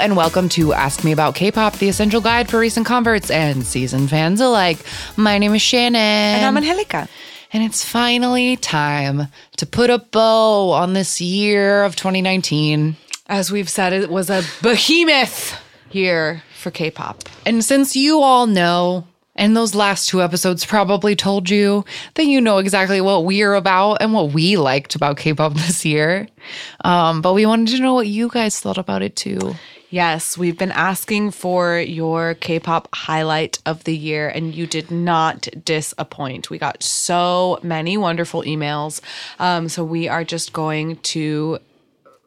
and welcome to Ask Me About K-pop, the essential guide for recent converts and seasoned fans alike. My name is Shannon. And I'm Angelica. And it's finally time to put a bow on this year of 2019. As we've said, it was a behemoth year for K-pop. And since you all know, and those last two episodes probably told you that you know exactly what we are about and what we liked about K-pop this year. Um, but we wanted to know what you guys thought about it too. Yes, we've been asking for your K pop highlight of the year, and you did not disappoint. We got so many wonderful emails. Um, so we are just going to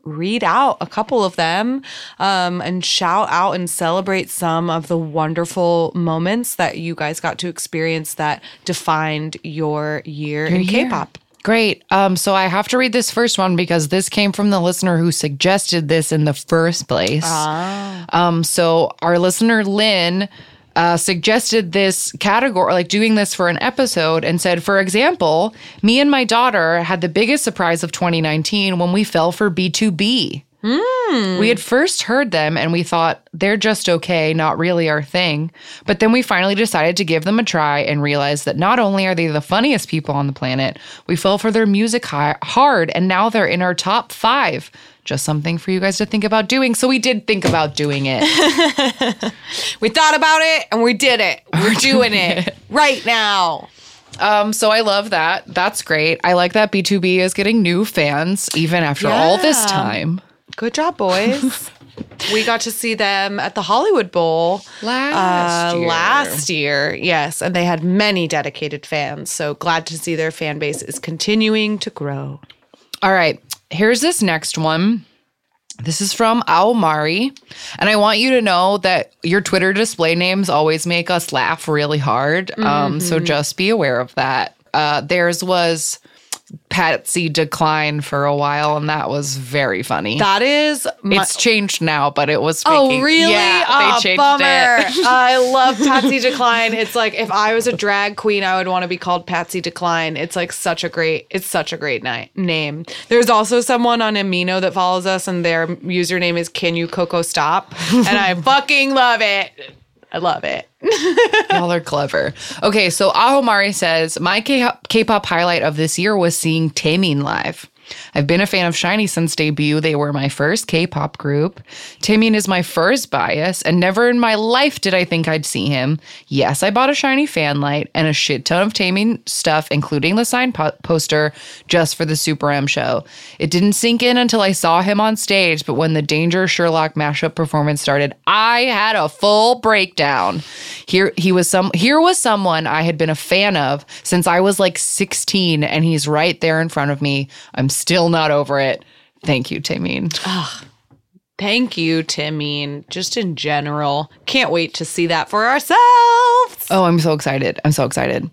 read out a couple of them um, and shout out and celebrate some of the wonderful moments that you guys got to experience that defined your year Your in year. K pop. Great. Um, so I have to read this first one because this came from the listener who suggested this in the first place. Um, so our listener Lynn uh, suggested this category, like doing this for an episode, and said, for example, me and my daughter had the biggest surprise of 2019 when we fell for BTOB. We had first heard them and we thought they're just okay, not really our thing. But then we finally decided to give them a try and realized that not only are they the funniest people on the planet, we fell for their music hi- hard and now they're in our top five. Just something for you guys to think about doing. So we did think about doing it. We thought about it and we did it. We're doing it right now. Um, so I love that. That's great. I like that BTOB is getting new fans even after all this time. Good job, boys. we got to see them at the Hollywood Bowl Last uh, year. last year. Yes, and they had many dedicated fans. So glad to see their fan base is continuing to grow. All right, here's this next one. This is from Aomari. And I want you to know that your Twitter display names always make us laugh really hard. Um, so just be aware of that. Uh, theirs was Patsy Decline for a while, and that was very funny. That is my, it's changed now, but it was Oh, really? Yeah, oh, they ah, changed bummer. it. I love Patsy Decline. It's like if I was a drag queen, I would want to be called Patsy Decline. It's like such a great, it's such a great ni- name. There's also someone on Amino that follows us, and their username is Can You Coco Stop, and I fucking love it. I love it. Y'all are clever. Okay, so Ahomari says, My K- K-pop highlight of this year was seeing Taemin live. I've been a fan of SHINee since debut. They were my first K-pop group. Taemin is my first bias, and never in my life did I think I'd see him. Yes, I bought a SHINee fan light and a shit ton of Taemin stuff, including the signed po- poster, just for the Super M show. It didn't sink in until I saw him on stage, but when the Danger Sherlock mashup performance started, I had a full breakdown. Here he was some here was someone I had been a fan of since I was like 16 and he's right there in front of me. I'm still not over it. Thank you, Taemin. Thank you, Taemin. Just in general, can't wait to see that for ourselves. Oh, I'm so excited. I'm so excited.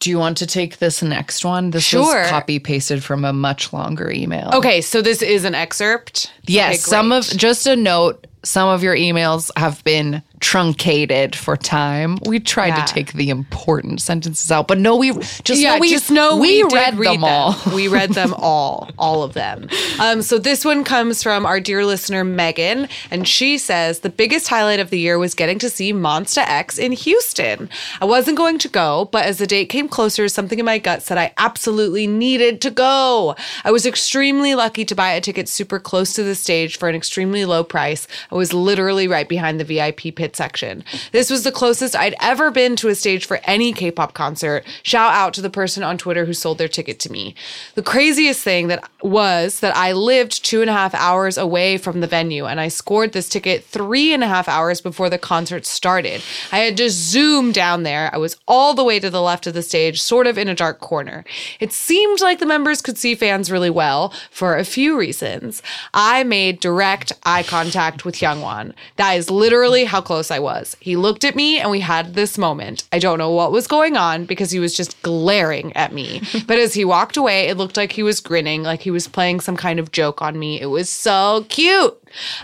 Do you want to take this next one? This Sure. was copy pasted from a much longer email. Okay, so this is an excerpt. Yes, Okay, some of just a note, some of your emails have been truncated for time. We tried Yeah. to take the important sentences out, but no, we just yeah, know we just know we, did read, read them all. we read them all, all of them. Um, so this one comes from our dear listener Megan, and she says the biggest highlight of the year was getting to see Monsta X in Houston. I wasn't going to go, but as the date came closer, something in my gut said I absolutely needed to go. I was extremely lucky to buy a ticket super close to the stage for an extremely low price. I was literally right behind the VIP pit section. This was the closest I'd ever been to a stage for any K pop concert. Shout out to the person on Twitter who sold their ticket to me. The craziest thing that was that I lived two and a half hours away from the venue and I scored this ticket three and a half hours before the concert started. I had to zoom down there. I was all the way to the left of the stage, sort of in a dark corner. It seemed like the members could see fans really well for a few reasons. I made direct eye contact with Hyungwon. That is literally how close I was. He looked at me and we had this moment. I don't know what was going on because he was just glaring at me. but as he walked away, it looked like he was grinning, like he was playing some kind of joke on me. It was so cute.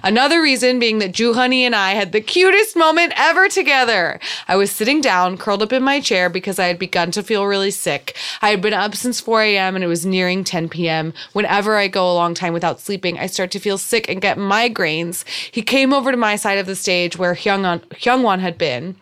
Another reason being that Jooheon and I had the cutest moment ever together. I was sitting down, curled up in my chair because I had begun to feel really sick. I had been up since 4 a.m. and it was nearing 10 p.m. Whenever I go a long time without sleeping, I start to feel sick and get migraines. He came over to my side of the stage where Hyungwon, had been.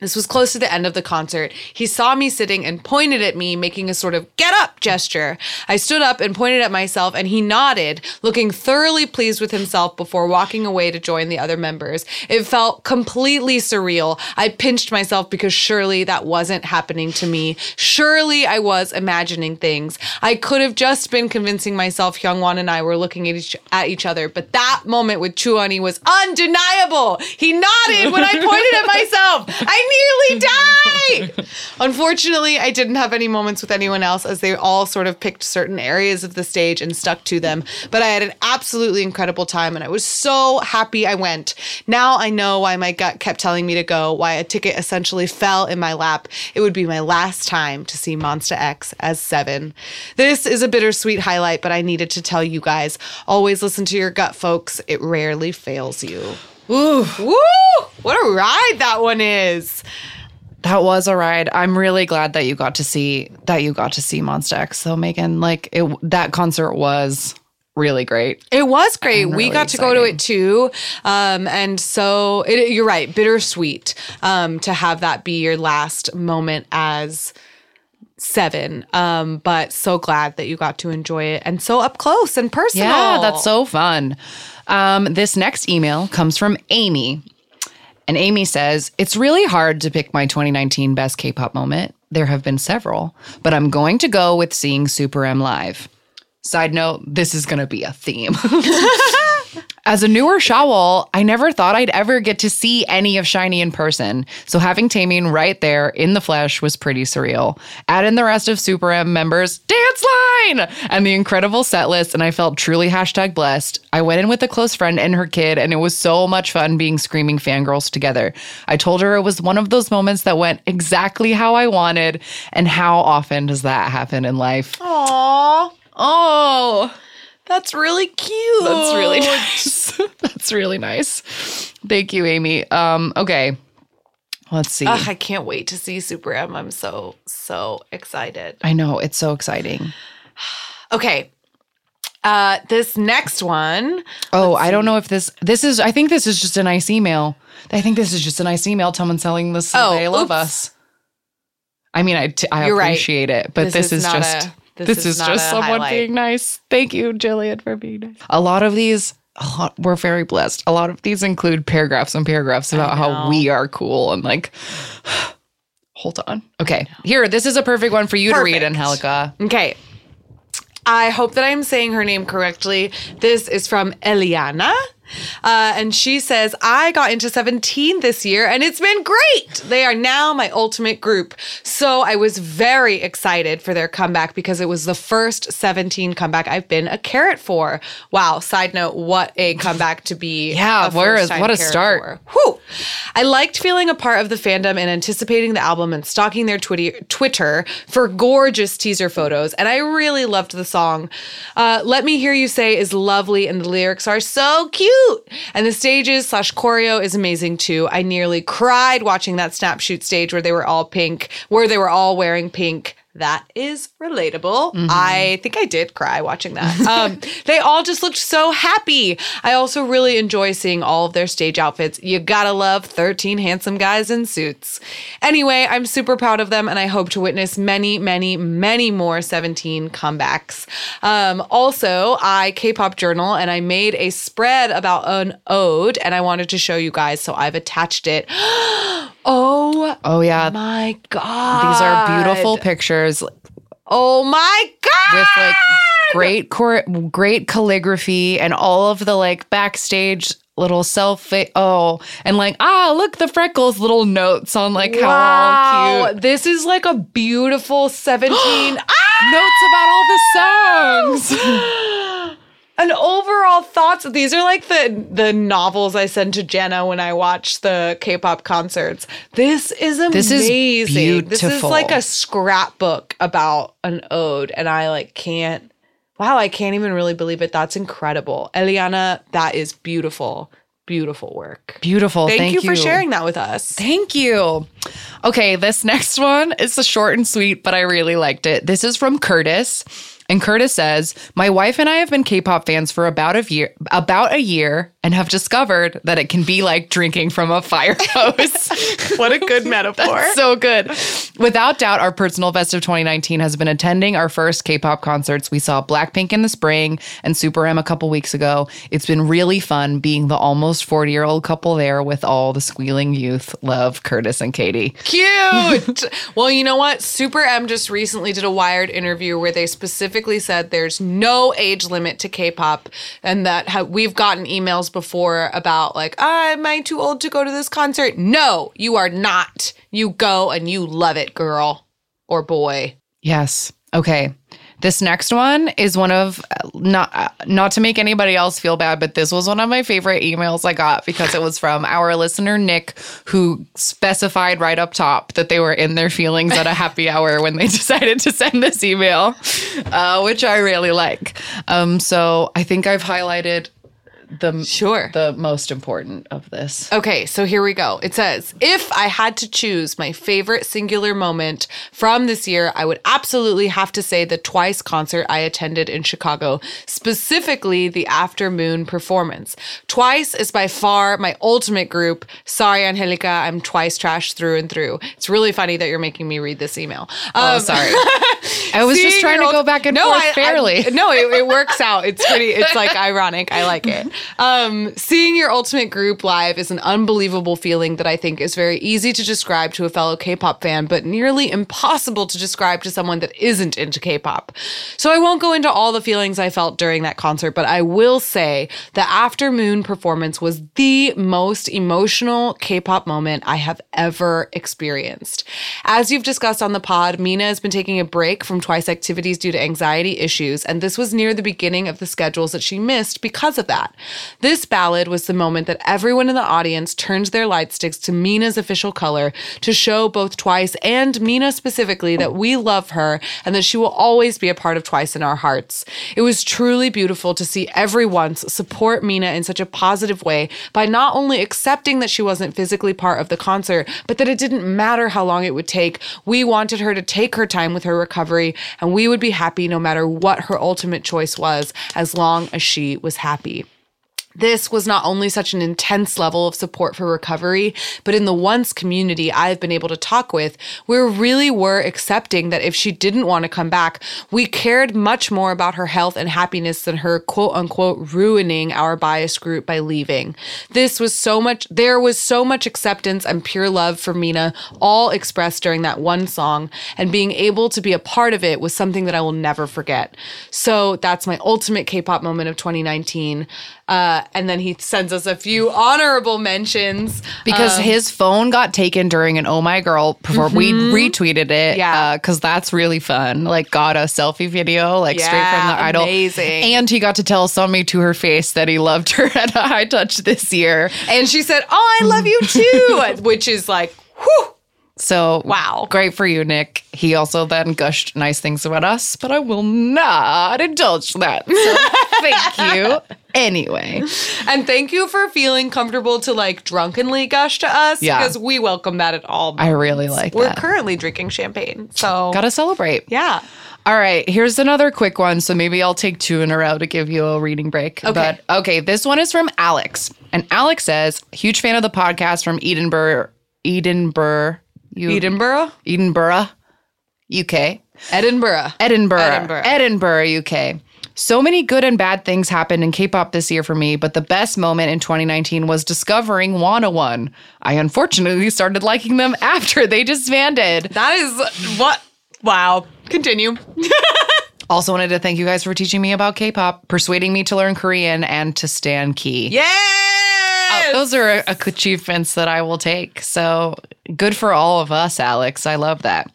This was close to the end of the concert. He saw me sitting and pointed at me, making a sort of get up gesture. I stood up and pointed at myself, and he nodded, looking thoroughly pleased with himself before walking away to join the other members. It felt completely surreal. I pinched myself because surely that wasn't happening to me. Surely I was imagining things. I could have just been convincing myself Hyungwon and I were looking at each, at each other, but that moment with Jooheon was undeniable. He nodded when I pointed at myself. I nearly died. Unfortunately, I didn't have any moments with anyone else as they all sort of picked certain areas of the stage and stuck to them. But I had an absolutely incredible time and I was so happy I went. Now I know why my gut kept telling me to go, why a ticket essentially fell in my lap. It would be my last time to see Monsta X as seven. This is a bittersweet highlight, but I needed to tell you guys always listen to your gut, folks. It rarely fails you. Ooh, Woo! What a ride that one is. that was a ride. I'm really glad that you got to see that you got to see Monsta X. though, Megan, like it, that concert was really great. It was great. And we really got to go to it too. Um, and so it, you're right, bittersweet um, to have that be your last moment as seven. Um, but so glad that you got to enjoy it and so up close and personal. Yeah, that's so fun. Um, this next email comes from Amy. And Amy says, It's really hard to pick my 2019 best K pop moment. There have been several, but I'm going to go with seeing Super M live. Side note, this is going to be a theme. As a newer Shawol, I never thought I'd ever get to see any of SHINee in person. So having Taemin right there in the flesh was pretty surreal. Add in the rest of Super M members, dance line, and the incredible set list, and I felt truly hashtag blessed. I went in with a close friend and her kid, and it was so much fun being screaming fangirls together. I told her it was one of those moments that went exactly how I wanted, and how often does that happen in life? Aw, Oh, that's really cute. that's really nice. That's really nice. Thank you, Amy. Um, okay. Let's see. Ugh, I can't wait to see Super M. I'm so, so excited. I know it's so exciting. Okay. Uh, this next one. Oh, I don't know if this this is I think this is just a nice email. I think this is just a nice email someone selling this Oh, they love oops. us. I mean, I, t- I You're right. appreciate it, but This this, is is, just a- this this, is is, not just a someone highlight. being nice. Thank you, Jillian, for being nice. A lot of these, a lot, we're very blessed. A lot of these include paragraphs and paragraphs about how we are cool and like. Hold on. Okay, here. This is a perfect one for you to read, Perfect. Angelica. Okay. I hope that I'm saying her name correctly. This is from Eliana. Uh, and she says, I got into 17 this year and it's been great. They are now my ultimate group. So I was very excited for their comeback because it was the first 17 comeback I've been a Carat for. Wow. Side note, what a comeback to be. Yeah, where is- what a start. Whew. I liked feeling a part of the fandom and anticipating the album and stalking their Twitter, Twitter for gorgeous teaser photos. And I really loved the song. Uh, Let Me Hear You Say is lovely, and the lyrics are so cute. And the stages slash choreo is amazing too. I nearly cried watching that snap shoot stage where they were all pink, where they were all wearing pink. That is relatable. I think I did cry watching that. Um, they all just looked so happy. I also really enjoy seeing all of their stage outfits. You gotta love 13 handsome guys in suits. Anyway, I'm super proud of them and I hope to witness many, many, many more 17 comebacks. Um, also, I K pop journal and I made a spread about an ode and I wanted to show you guys, so I've attached it. oh Oh yeah, my God. these are beautiful pictures Oh my God. with like great cor- great calligraphy and all of the like backstage little selfie oh and like ah look the freckles little notes on like how cute This is like a beautiful 17. ah! notes about all the songs And overall thoughts. These are like the the novels I send to Jenna when I watch the K-pop concerts. This is amazing. This is beautiful. This is like a scrapbook about an ode, and I like can't Wow, I can't even really believe it. That's incredible. Eliana, that is beautiful. Beautiful work. Beautiful. Thank, Thank, you, for sharing that with us. Thank you. Okay, this next one is a short and sweet, but I really liked it. This is from Curtis. And Curtis says, "My wife and I have been K-pop fans for about a year, about a year, and have discovered that it can be like drinking from a fire hose." What a good metaphor. so good. Without doubt, our personal best of 2019 has been attending our first K-pop concerts. We saw Blackpink in the spring and Super M a couple weeks ago. It's been really fun being the almost 40-year-old couple there with all the squealing youth. Love Curtis and Katie. Cute. well, you know what? Super M just recently did a Wired interview where they specifically said there's no age limit to K-pop, and that ha- we've gotten emails before about like, ah, am I too old to go to this concert? No, you are not. You go and you love it, girl or boy. Yes. Okay. This next one is one of not uh, not to make anybody else feel bad, but this was one of my favorite emails I got because it was from our listener Nick, who specified right up top that they were in their feelings at a happy hour when they decided to send this email, uh, which I really like. Um, so I think I've highlighted the Sure. the most important of this. Okay, so here we go. It says, if I had to choose my favorite singular moment from this year, I would absolutely have to say the Twice concert I attended in Chicago, specifically the After Moon performance. Twice is by far my ultimate group. Sorry, Angelica, I'm twice trash through and through. It's really funny that you're making me read this email. Oh, Um, sorry. I was just trying to go back and No, forth I- I- fairly. no, it, it works out. It's pretty. It's like ironic. I like it. Um, seeing your ultimate group live is an unbelievable feeling that I think is very easy to describe to a fellow K-pop fan, but nearly impossible to describe to someone that isn't into K-pop. So I won't go into all the feelings I felt during that concert, but I will say the After Moon performance was the most emotional K-pop moment I have ever experienced. As you've discussed on the pod, Mina has been taking a break from Twice activities due to anxiety issues, and this was near the beginning of the schedules that she missed because of that. This ballad was the moment that everyone in the audience turned their light sticks to Mina's official color to show both Twice and Mina specifically that we love her and that she will always be a part of Twice in our hearts. It was truly beautiful to see everyone support Mina in such a positive way by not only accepting that she wasn't physically part of the concert, but that it didn't matter how long it would take. We wanted her to take her time with her recovery, and we would be happy no matter what her ultimate choice was, as long as she was happy. This was not only such an intense level of support for recovery, but in the once community I've been able to talk with, we really were accepting that if she didn't want to come back, we cared much more about her health and happiness than her quote unquote ruining our bias group by leaving. This was so much, there was so much acceptance and pure love for Mina, all expressed during that one song, and being able to be a part of it was something that I will never forget. So that's my ultimate K pop moment of 2019. Uh, Uh, and then he sends us a few honorable mentions. because um, his phone got taken during an oh my girl before we mm-hmm. retweeted it Mm-hmm. Yeah. Uh, because that's really fun like got a selfie video like straight from the idol amazing. and he got to tell Sumi to her face that he loved her at a high touch this year And she said, Oh, I love you too, which is like, whew. so Wow. great for you Nick he also then gushed nice things about us but I will not indulge that so thank you anyway And thank you for feeling comfortable to like drunkenly gush to us Yeah. because we welcome that at all. I really like We're that currently drinking champagne. So, gotta celebrate yeah. All right, here's another quick one. So maybe I'll take two in a row to give you a reading break. Okay. But okay, this one is from Alex. And Alex says, huge fan of the podcast from Edinburgh, Edinburgh, you, Edinburgh? Edinburgh, UK. Edinburgh. Edinburgh, Edinburgh. Edinburgh, UK. So many good and bad things happened in K-pop this year for me, but the best moment in 2019 was discovering Wanna One. I unfortunately started liking them after they disbanded. That is what? Wow. Continue. Also wanted to thank you guys for teaching me about K-pop, persuading me to learn Korean and to stan Key. Yes. Uh, those are achievements that I will take. So good for all of us, Alex. I love that.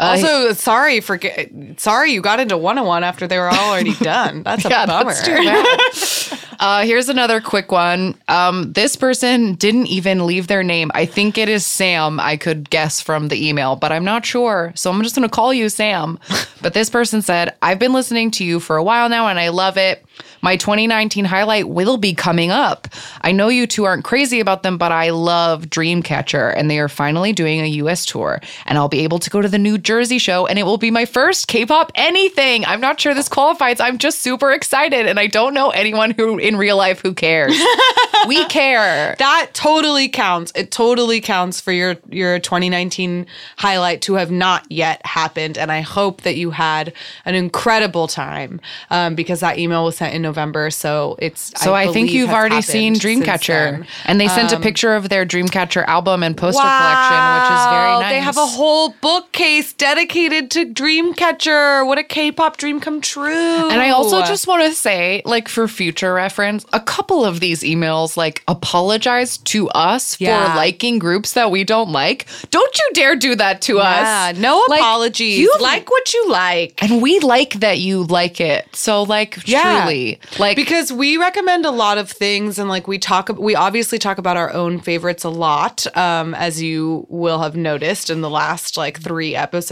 Also, sorry for get, sorry you got into one on one after they were already done. That's a yeah, bummer. that's. Uh, here's another quick one. Um, this person didn't even leave their name. I think it is Sam. I could guess from the email, but I'm not sure. So I'm just going to call you Sam. but this person said, I've been listening to you for a while now and I love it. My 2019 highlight will be coming up. I know you two aren't crazy about them, but I love Dreamcatcher, and they are finally doing a US tour. And I'll be able to go to the New Jersey show, and it will be my first K pop anything. I'm not sure this qualifies. I'm just super excited, and I don't know anyone who in real life who cares. we care. That totally counts. It totally counts for your your 2019 highlight to have not yet happened, and I hope that you had an incredible time um, because that email was sent in November. So it's So I, think you've already seen Dreamcatcher. Um, and they sent a picture of their Dreamcatcher album and poster collection, which is very Wow, nice. They have a whole bookcase dedicated to Dreamcatcher. What a K-pop dream come true! And I also just want to say, like, for future reference, a couple of these emails, like, apologize to us Yeah. for liking groups that we don't like. Don't you dare do that to yeah, us. no Like, apologies. you- like what you like. And we like that you like it. So, like, Yeah. truly. Like, because we recommend a lot of things and like we talk we obviously talk about our own favorites a lot um, as you will have noticed in the last like three episodes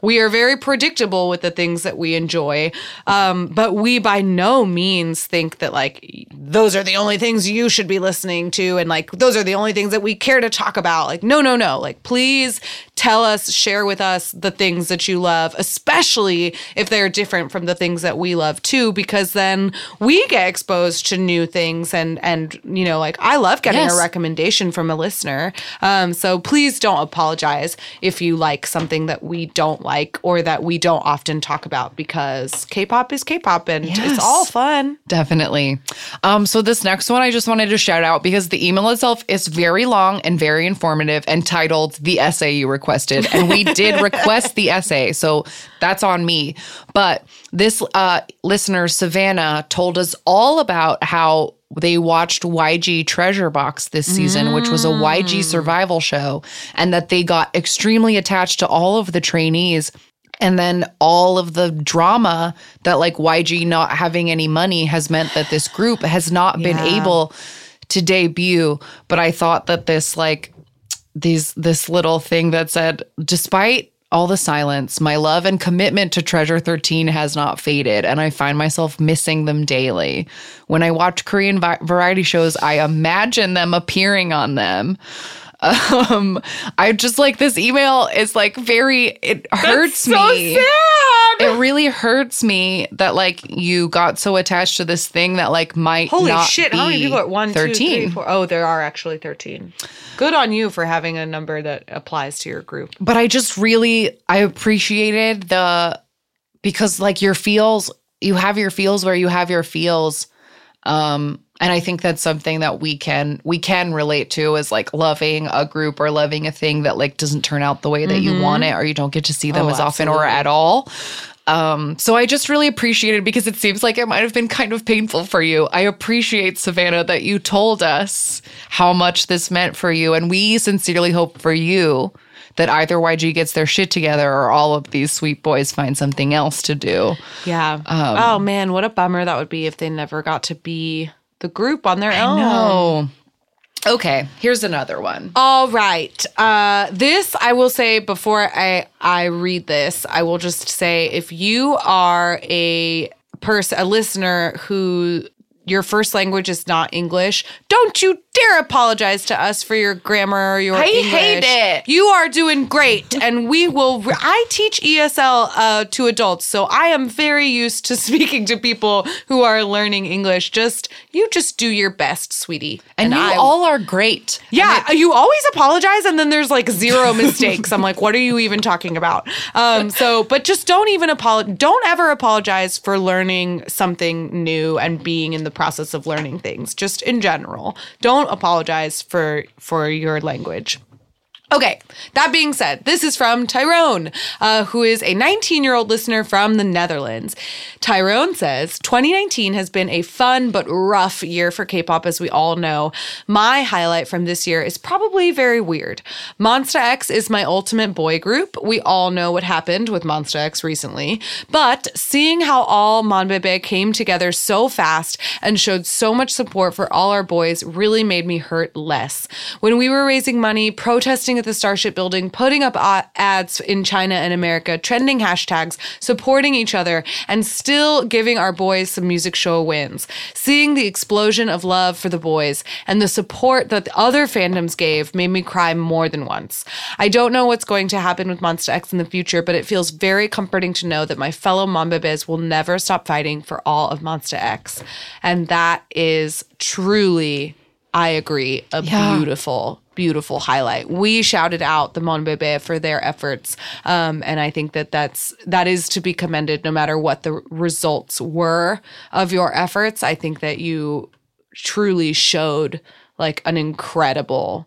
we are very predictable with the things that we enjoy. Um, but we by no means think that like those are the only things you should be listening to and like those are the only things that we care to talk about. Like no no no. Like please tell us share with us the things that you love especially if they're different from the things that we love too because then we get exposed to new things and and you know like i love getting Yes. a recommendation from a listener. Um, so please don't apologize if you like something that we don't like or that we don't often talk about because k-pop is k-pop and Yes. it's all fun Definitely. Um, so this next one I just wanted to shout out because the email itself is very long and very informative and titled The Essay You Requested. And we did request the essay. So that's on me. But this uh, listener, Savannah, told us all about how they watched YG Treasure Box this season, which was a YG mm. survival show, and that they got extremely attached to all of the trainees and then all of the drama that like YG not having any money has meant that this group has not been Yeah. able to debut. But I thought that this like these this little thing that said, despite all the silence, my love and commitment to Treasure 13 has not faded, and I find myself missing them daily. When I watch Korean vi- variety shows, I imagine them appearing on them. Um, I just like this email is like very, it hurts so me. sad It really hurts me that like you got so attached to this thing that like might Holy not shit! How many people are one, 13. three, four? Oh, there are actually thirteen. Good on you for having a number that applies to your group. but I just really I appreciated the because like your feels you have your feels where you have your feels um and I think that's something that we can we can relate to is like loving a group or loving a thing that like doesn't turn out the way that you want it or you don't get to see them Oh, as often or at all. Um, so I just really appreciated because it seems like it might have been kind of painful for you. I appreciate Savannah that you told us how much this meant for you, and we sincerely hope for you that either YG gets their shit together or all of these sweet boys find something else to do. Yeah. Um, oh man, what a bummer that would be if they never got to be the group on their own. Oh. Okay, here's another one. All right. Uh, this I will say before I I read this, I will just say if you are a person, a listener who your first language is not English, don't you dare apologize to us for your grammar or your I English. hate it. You are doing great, and we will. I teach ESL uh, to adults, so I am very used to speaking to people who are learning English. Just you, just do your best, sweetie. And, you I, all are great. yeah, you always apologize, and then there's like zero mistakes. I'm like, what are you even talking about? Um, so, but just don't even apologize. Don't ever apologize for learning something new and being in the process of learning things. Just in general, don't apologize for for your language. Okay, that being said, this is from Tyrone, uh, who is a 19 year old listener from the Netherlands. Tyrone says 2019 has been a fun but rough year for K pop, as we all know. My highlight from this year is probably very weird. Monsta X is my ultimate boy group. We all know what happened with Monsta X recently, but seeing how all Monbebe came together so fast and showed so much support for all our boys really made me hurt less. When we were raising money, protesting at the Starship building, putting up ads in China and America, trending hashtags, supporting each other, and still giving our boys some music show wins. Seeing the explosion of love for the boys and the support that the other fandoms gave made me cry more than once. I don't know what's going to happen with Monsta X in the future, but it feels very comforting to know that my fellow Monbebes will never stop fighting for all of Monsta X. And that is truly I agree, a yeah. beautiful, beautiful highlight. We shouted out the Monbebe for their efforts, um, and I think that that's that is to be commended, no matter what the results were of your efforts. I think that you truly showed like an incredible,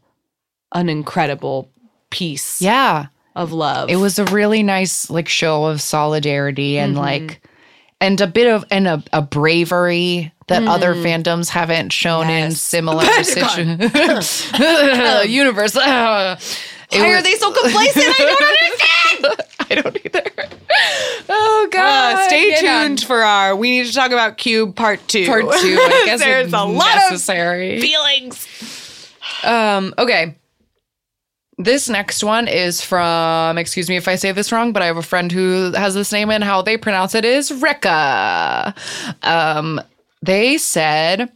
an incredible piece. Yeah. Of love. It was a really nice like show of solidarity and mm-hmm. like and a bit of and a, a bravery that mm. other fandoms haven't shown yes. in similar situations. universe. Uh, Why was, are they so complacent? I don't understand. I don't either. Oh god! Uh, stay tuned for our. We need to talk about Cube Part Two. Part Two. I guess there's a lot necessary. of feelings. Um. Okay. This next one is from, excuse me if I say this wrong, but I have a friend who has this name and how they pronounce it is Rika. Um, they said,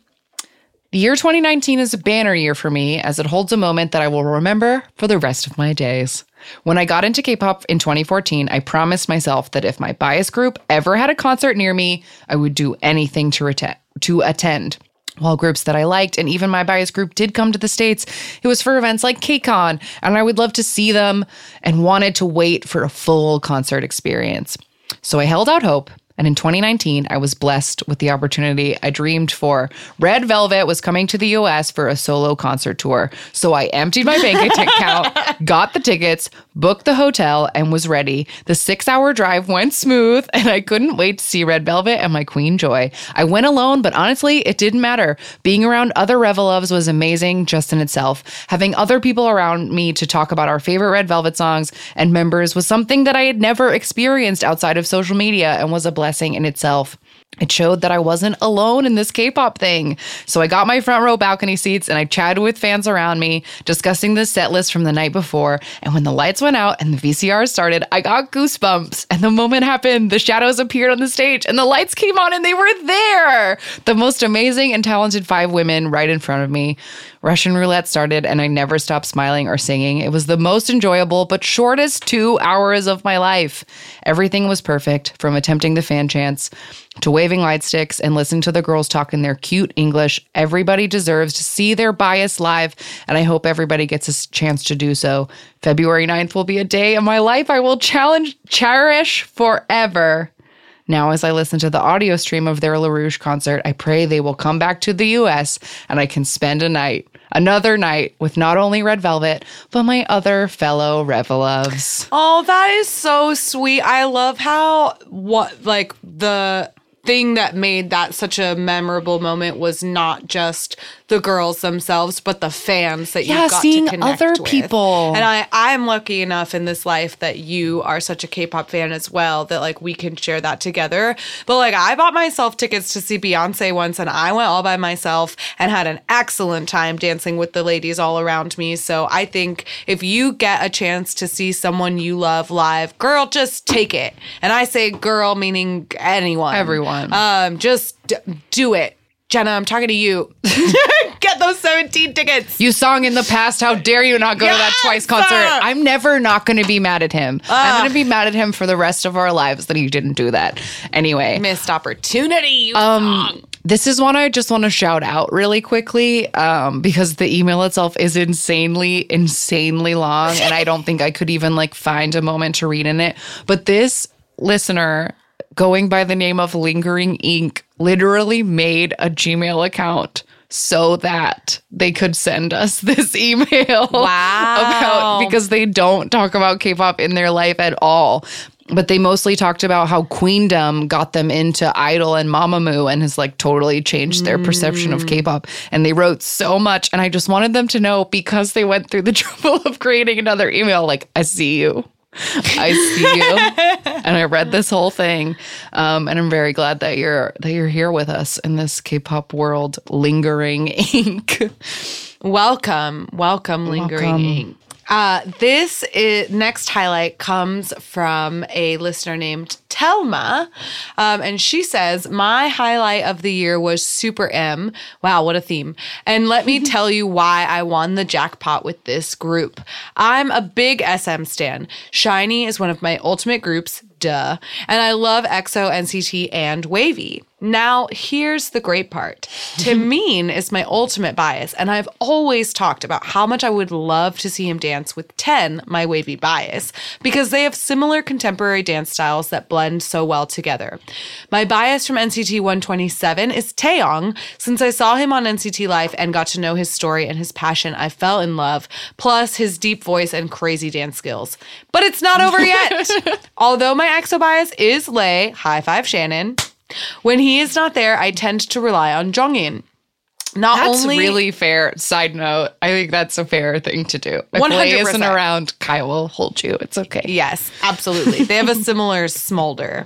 the year 2019 is a banner year for me as it holds a moment that I will remember for the rest of my days. When I got into K pop in 2014, I promised myself that if my bias group ever had a concert near me, I would do anything to, to attend. While groups that I liked and even my bias group did come to the States, it was for events like KCON, and I would love to see them and wanted to wait for a full concert experience. So I held out hope and in 2019, I was blessed with the opportunity I dreamed for. Red Velvet was coming to the US for a solo concert tour. So I emptied my bank account, got the tickets, booked the hotel, and was ready. The six hour drive went smooth, and I couldn't wait to see Red Velvet and my Queen Joy. I went alone, but honestly, it didn't matter. Being around other Reveloves was amazing just in itself. Having other people around me to talk about our favorite Red Velvet songs and members was something that I had never experienced outside of social media and was a blessing blessing in itself. It showed that I wasn't alone in this K pop thing. So I got my front row balcony seats and I chatted with fans around me, discussing the set list from the night before. And when the lights went out and the VCR started, I got goosebumps. And the moment happened, the shadows appeared on the stage and the lights came on and they were there. The most amazing and talented five women right in front of me. Russian roulette started and I never stopped smiling or singing. It was the most enjoyable but shortest two hours of my life. Everything was perfect from attempting the fan chants to waving light sticks and listening to the girls talk in their cute English. Everybody deserves to see their bias live, and I hope everybody gets a chance to do so. February 9th will be a day of my life I will challenge, cherish forever. Now, as I listen to the audio stream of their La Rouge concert, I pray they will come back to the US and I can spend a night, another night, with not only Red Velvet, but my other fellow Reveloves. Oh, that is so sweet. I love how, what, like, the thing that made that such a memorable moment was not just the girls themselves, but the fans that yeah, you got seeing to connect other with. people. And I, I'm lucky enough in this life that you are such a K-pop fan as well that like we can share that together. But like I bought myself tickets to see Beyonce once, and I went all by myself and had an excellent time dancing with the ladies all around me. So I think if you get a chance to see someone you love live, girl, just take it. And I say girl meaning anyone, everyone. Um, just d- do it Jenna, I'm talking to you. Get those 17 tickets. You sung in the past. How dare you not go yes! to that twice concert? I'm never not going to be mad at him. Uh, I'm going to be mad at him for the rest of our lives that he didn't do that. Anyway, missed opportunity. um, this is one I just want to shout out really quickly um, because the email itself is insanely, insanely long, and I don't think I could even like find a moment to read in it. But this listener going by the name of Lingering Ink literally made a Gmail account so that they could send us this email. Wow. About because they don't talk about K-pop in their life at all. But they mostly talked about how Queendom got them into Idol and Mamamoo and has like totally changed their perception of mm. K-pop. And they wrote so much, and I just wanted them to know because they went through the trouble of creating another email. Like, I see you. I see you, and I read this whole thing, um, and I'm very glad that you're that you're here with us in this K-pop world, lingering ink. Welcome, welcome, lingering Welcome. ink. Uh, this is, next highlight comes from a listener named Telma, um, and she says, "My highlight of the year was Super M. Wow, what a theme! And let me tell you why I won the jackpot with this group. I'm a big SM stan. SHINee is one of my ultimate groups." Duh. And I love EXO, NCT, and WayV. Now, here's the great part. Taemin is my ultimate bias, and I've always talked about how much I would love to see him dance with 10, my WayV bias, because they have similar contemporary dance styles that blend so well together. My bias from NCT 127 is Taeyong. Since I saw him on NCT Live and got to know his story and his passion, I fell in love, plus his deep voice and crazy dance skills. But it's not over yet. Although my EXO bias is Lay, high five Shannon. When he is not there, I tend to rely on Jongin. Not That's only really fair. Side note, I think that's a fair thing to do. If Lay isn't 100%. around, Kai will hold you. It's okay. Yes, absolutely. They have a similar smolder.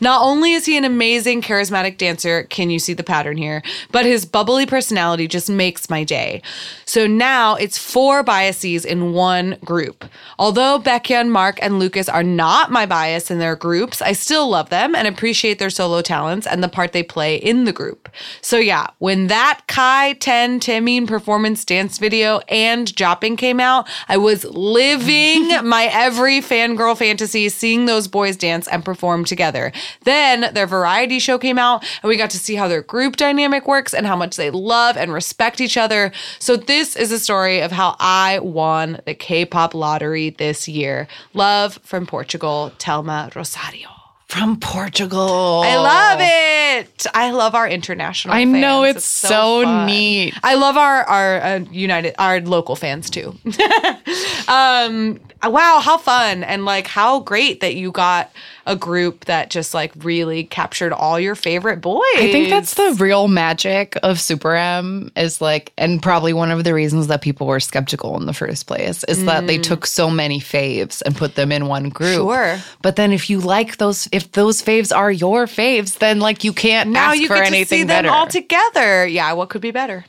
Not only is he an amazing, charismatic dancer, can you see the pattern here? But his bubbly personality just makes my day. So now it's four biases in one group. Although Baekhyun, Mark, and Lucas are not my bias in their groups, I still love them and appreciate their solo talents and the part they play in the group. So yeah, when that Kai 10 Taemin performance dance video and Jopping came out, I was living my every fangirl fantasy, seeing those boys dance and perform together. Then their variety show came out, and we got to see how their group dynamic works and how much they love and respect each other. So this is a story of how I won the K-pop lottery this year. Love from Portugal, Telma Rosario. From Portugal. I love it. I love our international. I know, fans. it's so fun. neat. I love our our uh, United our local fans too. um, wow, how fun and like how great that you got a group that just like really captured all your favorite boys. I think that's the real magic of Super M is like, and probably one of the reasons that people were skeptical in the first place is that they took so many faves and put them in one group. Sure. But then if you like those, if those faves are your faves, then like you can't now ask you for get to anything see them all together. Yeah, what could be better?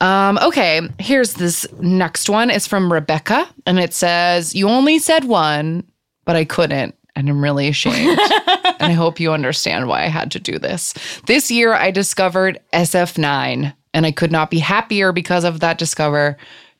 Um, okay, here's this next one. It's from Rebecca, and it says, You only said one, but I couldn't, and I'm really ashamed. and I hope you understand why I had to do this. This year, I discovered SF9, and I could not be happier because of that discover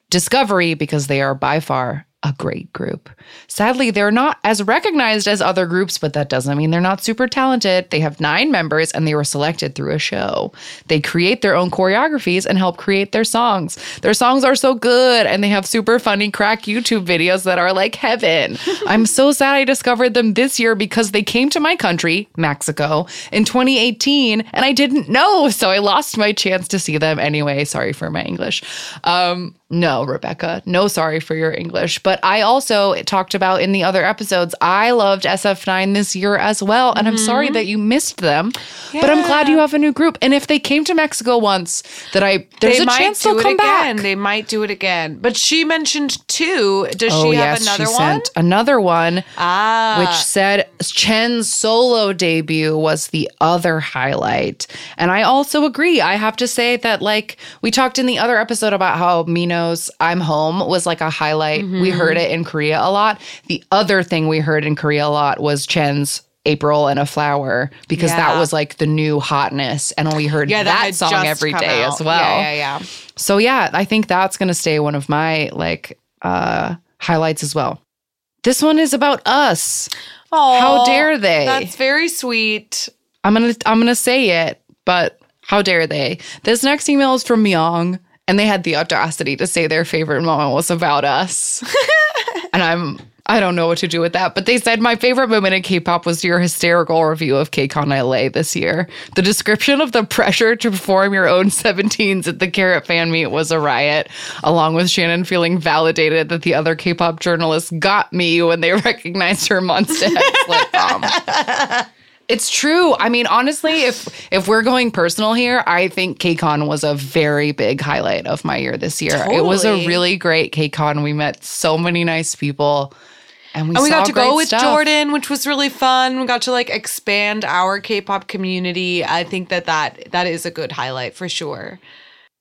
discovery because they are by far a great group. Sadly, they're not as recognized as other groups, but that doesn't mean they're not super talented. They have nine members and they were selected through a show. They create their own choreographies and help create their songs. Their songs are so good and they have super funny crack YouTube videos that are like heaven. I'm so sad I discovered them this year because they came to my country, Mexico, in 2018 and I didn't know. So I lost my chance to see them anyway. Sorry for my English. Um, no, Rebecca, no sorry for your English. But I also talked about in the other episodes, I loved SF9 this year as well. And I'm sorry that you missed them. But I'm glad you have a new group. And if they came to Mexico once, that I there's they a might chance do they'll it come again. back. They might do it again. But she mentioned two. Does oh she have yes, another she one? sent another one. ah, which said Chen's solo debut was the other highlight. And I also agree. I have to say that, like, we talked in the other episode about how I'm Home was like a highlight. We heard it in Korea a lot. The other thing we heard in Korea a lot was Chen's April and a Flower because that was like the new hotness. And we heard yeah, that, had song every day out. as well. Yeah, yeah, yeah. So yeah, I think that's going to stay one of my like uh highlights as well. This one is about us. How dare they? That's very sweet. I'm going to I'm going to say it, but how dare they? This next email is from Myung and they had the audacity to say their favorite moment was about us. and I'm I don't know what to do with that. But they said my favorite moment in K-pop was your hysterical review of KCON LA this year. The description of the pressure to perform your own 17s at the Carat fan meet was a riot, along with Shannon feeling validated that the other K-pop journalists got me when they recognized her Monster lip balm. It's true. I mean, honestly, if if we're going personal here, I think KCON was a very big highlight of my year this year. It was a really great KCON. We met so many nice people. And we, And we got to go with stuff. Jordan, which was really fun. We got to like expand our K-pop community. I think that that that is a good highlight for sure.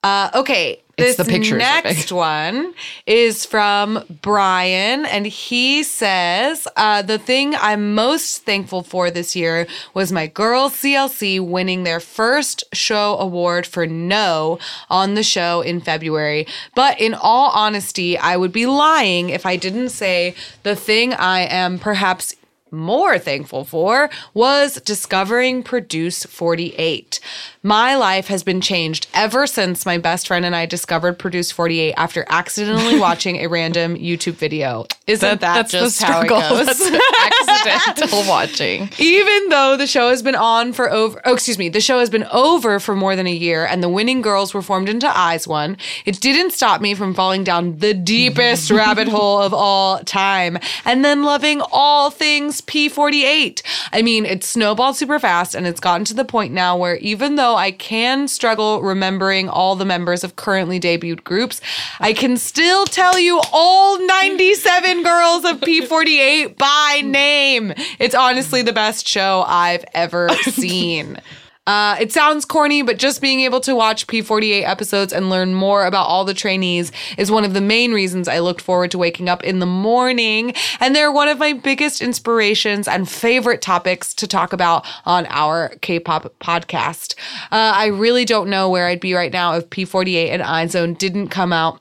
Uh, okay, It's this the pictures next one is from Brian, and he says uh, the thing I'm most thankful for this year was my girls CLC winning their first show award for No on the show in February. But in all honesty, I would be lying if I didn't say the thing I am perhaps more thankful for was discovering Produce 48. My life has been changed ever since my best friend and I discovered Produce 48 after accidentally watching a random YouTube video. Isn't that, that's just the how it goes? Accidental watching. Even though the show has been on for over, oh, excuse me, the show has been over for more than a year and the winning girls were formed into IZ*ONE, it didn't stop me from falling down the deepest rabbit hole of all time and then loving all things P48. I mean, it's snowballed super fast and it's gotten to the point now where even though I can struggle remembering all the members of currently debuted groups, I can still tell you all 97 girls of P48 by name. It's honestly the best show I've ever seen. Uh, it sounds corny, but just being able to watch P48 episodes and learn more about all the trainees is one of the main reasons I looked forward to waking up in the morning. And they're one of my biggest inspirations and favorite topics to talk about on our K pop podcast. Uh, I really don't know where I'd be right now if P48 and IZ*ONE didn't come out.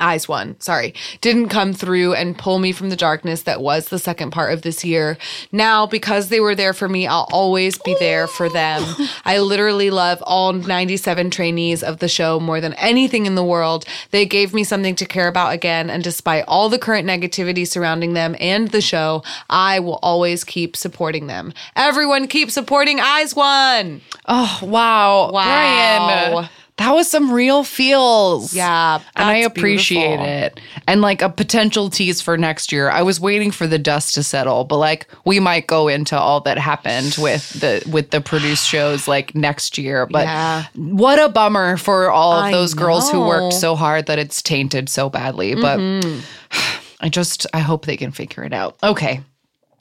IZ*ONE, sorry, didn't come through and pull me from the darkness that was the second part of this year. Now, because they were there for me, I'll always be there for them. I literally love all 97 trainees of the show more than anything in the world. They gave me something to care about again, and despite all the current negativity surrounding them and the show, I will always keep supporting them. Everyone keep supporting IZ*ONE. Oh, wow. Wow. Brian, that was some real feels. Yeah, And I appreciate beautiful. it. And like a potential tease for next year. I was waiting for the dust to settle, but like we might go into all that happened with the with the produced shows like next year. But Yeah. what a bummer for all of those girls who worked so hard that it's tainted so badly. But Mm-hmm. I just I hope they can figure it out. Okay.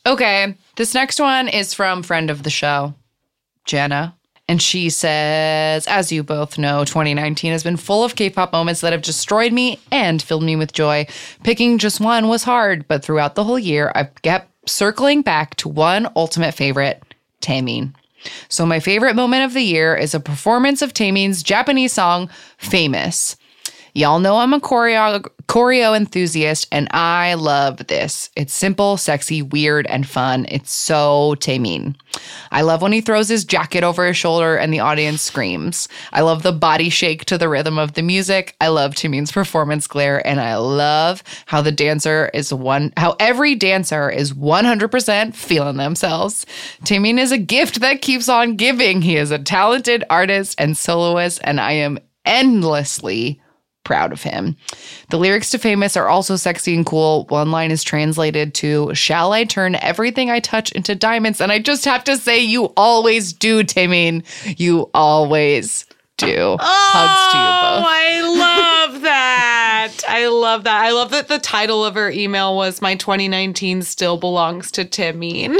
Okay. This next one is from friend of the show, Jenna. And she says, as you both know, 2019 has been full of K pop moments that have destroyed me and filled me with joy. Picking just one was hard, but throughout the whole year, I've kept circling back to one ultimate favorite, Taemin. So, my favorite moment of the year is a performance of Taemin's Japanese song, Famous. Y'all know I'm a choreo choreo enthusiast, and I love this. It's simple, sexy, weird, and fun. It's so Taemin. I love when he throws his jacket over his shoulder and the audience screams. I love the body shake to the rhythm of the music. I love Taemin's performance glare, and I love how the dancer is one, how every dancer is 100% feeling themselves. Taemin is a gift that keeps on giving. He is a talented artist and soloist, and I am endlessly proud of him. The lyrics to Famous are also sexy and cool. One line is translated to Shall I turn everything I touch into diamonds? And I just have to say, you always do, Taemin. You always do. Hugs to you both. Oh, I love that. I love that. I love that the title of her email was My 2019 Still Belongs to Taemin.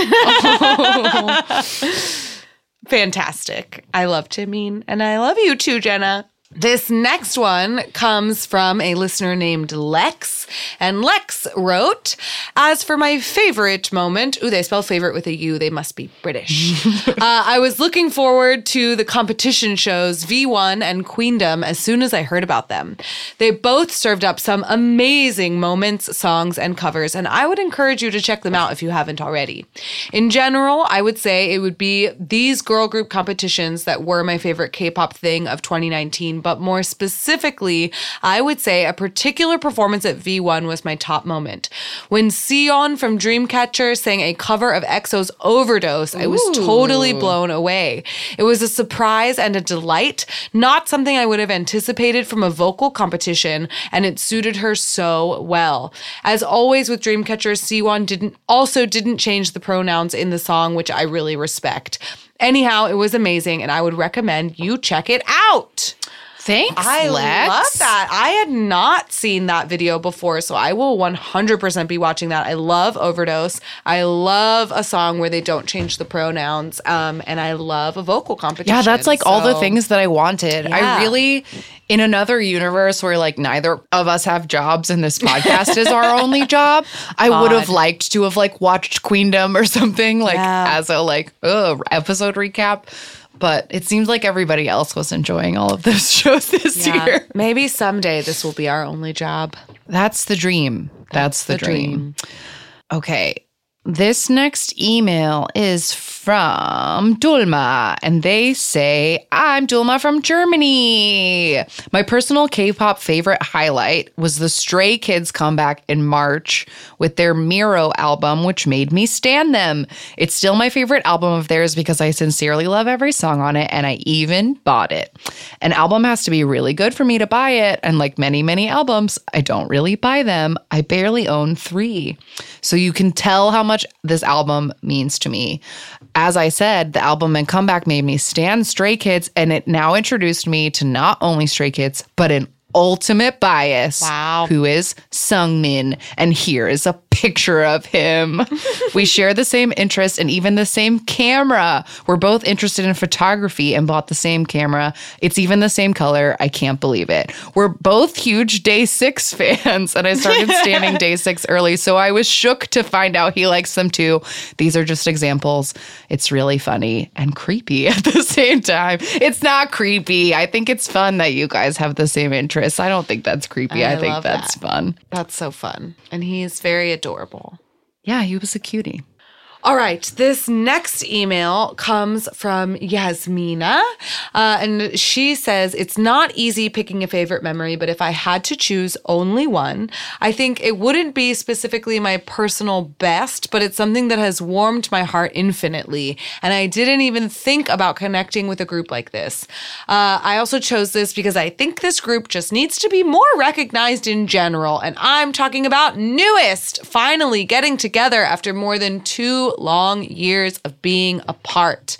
Fantastic. I love Taemin and I love you too, Jenna. This next one comes from a listener named Lex. And Lex wrote, As for my favorite moment, ooh, they spell favorite with a U, they must be British. uh, I was looking forward to the competition shows V1 and Queendom as soon as I heard about them. They both served up some amazing moments, songs, and covers, and I would encourage you to check them out if you haven't already. In general, I would say it would be these girl group competitions that were my favorite K pop thing of 2019 2019, but more specifically, I would say a particular performance at V1 was my top moment. When Siyeon from Dreamcatcher sang a cover of EXO's Overdose, I was totally blown away. It was a surprise and a delight, not something I would have anticipated from a vocal competition, and it suited her so well. As always with Dreamcatcher, Siyeon didn't also didn't change the pronouns in the song, which I really respect. Anyhow, it was amazing, and I would recommend you check it out. Thanks, I Lex. love that. I had not seen that video before, so I will 100% be watching that. I love Overdose. I love a song where they don't change the pronouns, um, and I love a vocal competition. Yeah, that's like all the things that I wanted. Yeah. I really, in another universe where like neither of us have jobs and this podcast is our only job, I would have liked to have like watched Queendom or something like Yeah. as a like uh, episode recap. But it seems like everybody else was enjoying all of those shows this Yeah. year. Maybe someday this will be our only job. That's the dream. That's the, The dream. dream. Okay. This next email is from Dulma, and they say, I'm Dulma from Germany. My personal K pop favorite highlight was the Stray Kids comeback in March with their Miroh album, which made me stand them. It's still my favorite album of theirs because I sincerely love every song on it, and I even bought it. An album has to be really good for me to buy it, and like many, many albums, I don't really buy them. I barely own three. So you can tell how much this album means to me. As I said, the album and comeback made me stand Stray Kids, and it now introduced me to not only Stray Kids, but an ultimate bias. Wow. Who is Seungmin. And here is a picture of him. we share the same interest and even the same camera. We're both interested in photography and bought the same camera. It's even the same color. I can't believe it. We're both huge Day Six fans, and I started standing Day Six early, so I was shook to find out he likes them too. These are just examples. It's really funny and creepy at the same time. It's not creepy. I think it's fun that you guys have the same interests. I don't think that's creepy. I, I think that's that. fun. That's so fun. And he's very adorable. Yeah, he was a cutie. All right, this next email comes from Yasmina, uh, and she says it's not easy picking a favorite memory, but if I had to choose only one, I think it wouldn't be specifically my personal best, but it's something that has warmed my heart infinitely, and I didn't even think about connecting with a group like this. Uh, I also chose this because I think this group just needs to be more recognized in general, and I'm talking about NU'EST finally getting together after more than two long years of being apart.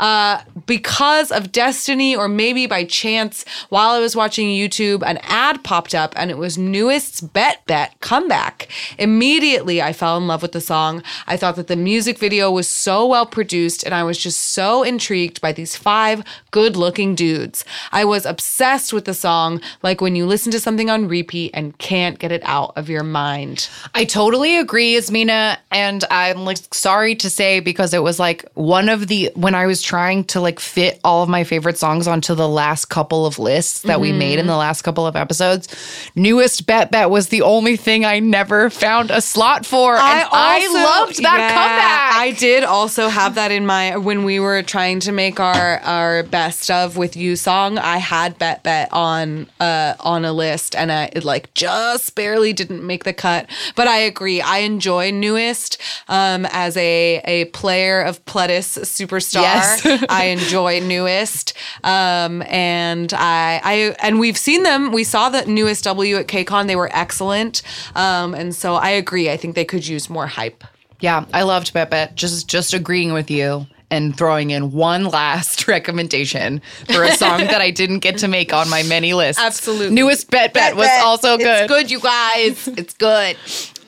Uh, because of destiny, or maybe by chance, while I was watching YouTube, an ad popped up and it was NU'EST's Bet Bet comeback. Immediately, I fell in love with the song. I thought that the music video was so well produced, and I was just so intrigued by these five good looking dudes. I was obsessed with the song, like when you listen to something on repeat and can't get it out of your mind. I totally agree, Ismina. And I'm like sorry to say because it was like one of the when I was trying to like fit all of my favorite songs onto the last couple of lists that we made in the last couple of episodes, NU'EST bet bet was the only thing I never found a slot for. And I, loved that yeah, comeback. I did also have that in my when we were trying to make our our best of with you song. I had bet bet on uh on a list, and I it like just barely didn't make the cut. But I agree. I enjoy NU'EST um as a a player of Pledis superstar. Yes. I enjoy NU'EST. Um and I I and we've seen them. We saw the NU'EST W at KCON. They were excellent. Um and so I agree. I think they could use more hype. Yeah, I loved Bet Bet. Just just agreeing with you and throwing in one last recommendation for a song that I didn't get to make on my many lists. Absolutely. NU'EST Bet Bet, was also good. It's good, you guys. It's good.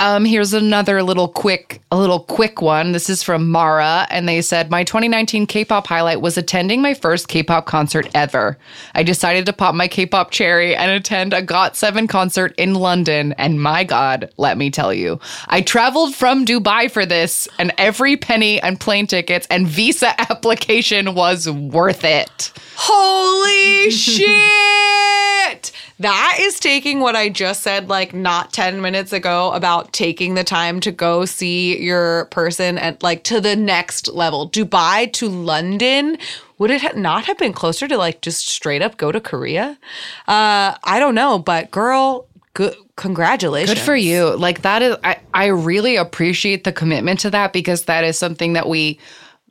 Um, here's another little quick, a little quick one. This is from Mara, and they said my 2019 K-pop highlight was attending my first K-pop concert ever. I decided to pop my K-pop cherry and attend a GOT7 concert in London, and my God, let me tell you, I traveled from Dubai for this, and every penny and plane tickets and visa application was worth it. Holy shit. That is taking what I just said like not 10 minutes ago about taking the time to go see your person at like to the next level. Dubai to London. Would it not have been closer to like just straight up go to Korea? Uh, I don't know, but girl, good congratulations. Good for you. Like that is I, I really appreciate the commitment to that because that is something that we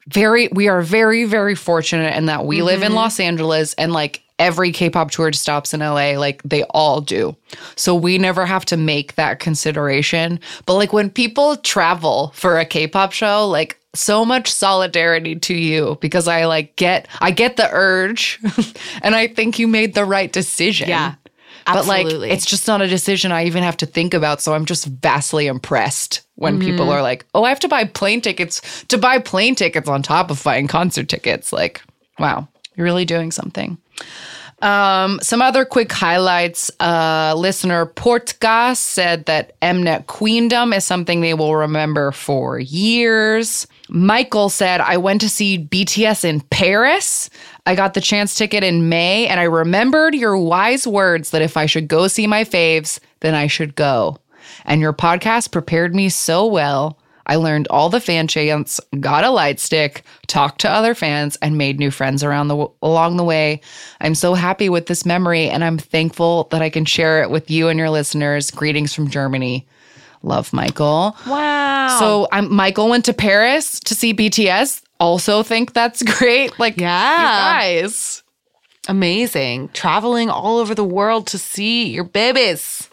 very we are very, very fortunate in that we live in Los Angeles and like every K-pop tour stops in LA, like they all do. So we never have to make that consideration. But like when people travel for a K-pop show, like so much solidarity to you because I like get I get the urge and I think you made the right decision. Yeah. Absolutely. But like it's just not a decision I even have to think about. So I'm just vastly impressed when people mm-hmm. are like, "Oh, I have to buy plane tickets to buy plane tickets on top of buying concert tickets." Like, wow, you're really doing something. Um, some other quick highlights. Uh, listener Portgas said that Mnet Queendom is something they will remember for years. Michael said, I went to see BTS in Paris. I got the chance ticket in May, and I remembered your wise words that if I should go see my faves, then I should go. And your podcast prepared me so well. I learned all the fan chants, got a light stick, talked to other fans, and made new friends around the along the way. I'm so happy with this memory, and I'm thankful that I can share it with you and your listeners. Greetings from Germany. Love, Michael. wow. So I'm Michael went to Paris to see BTS. Also think that's great. Like, Yeah. you guys. amazing. Traveling all over the world to see your babies.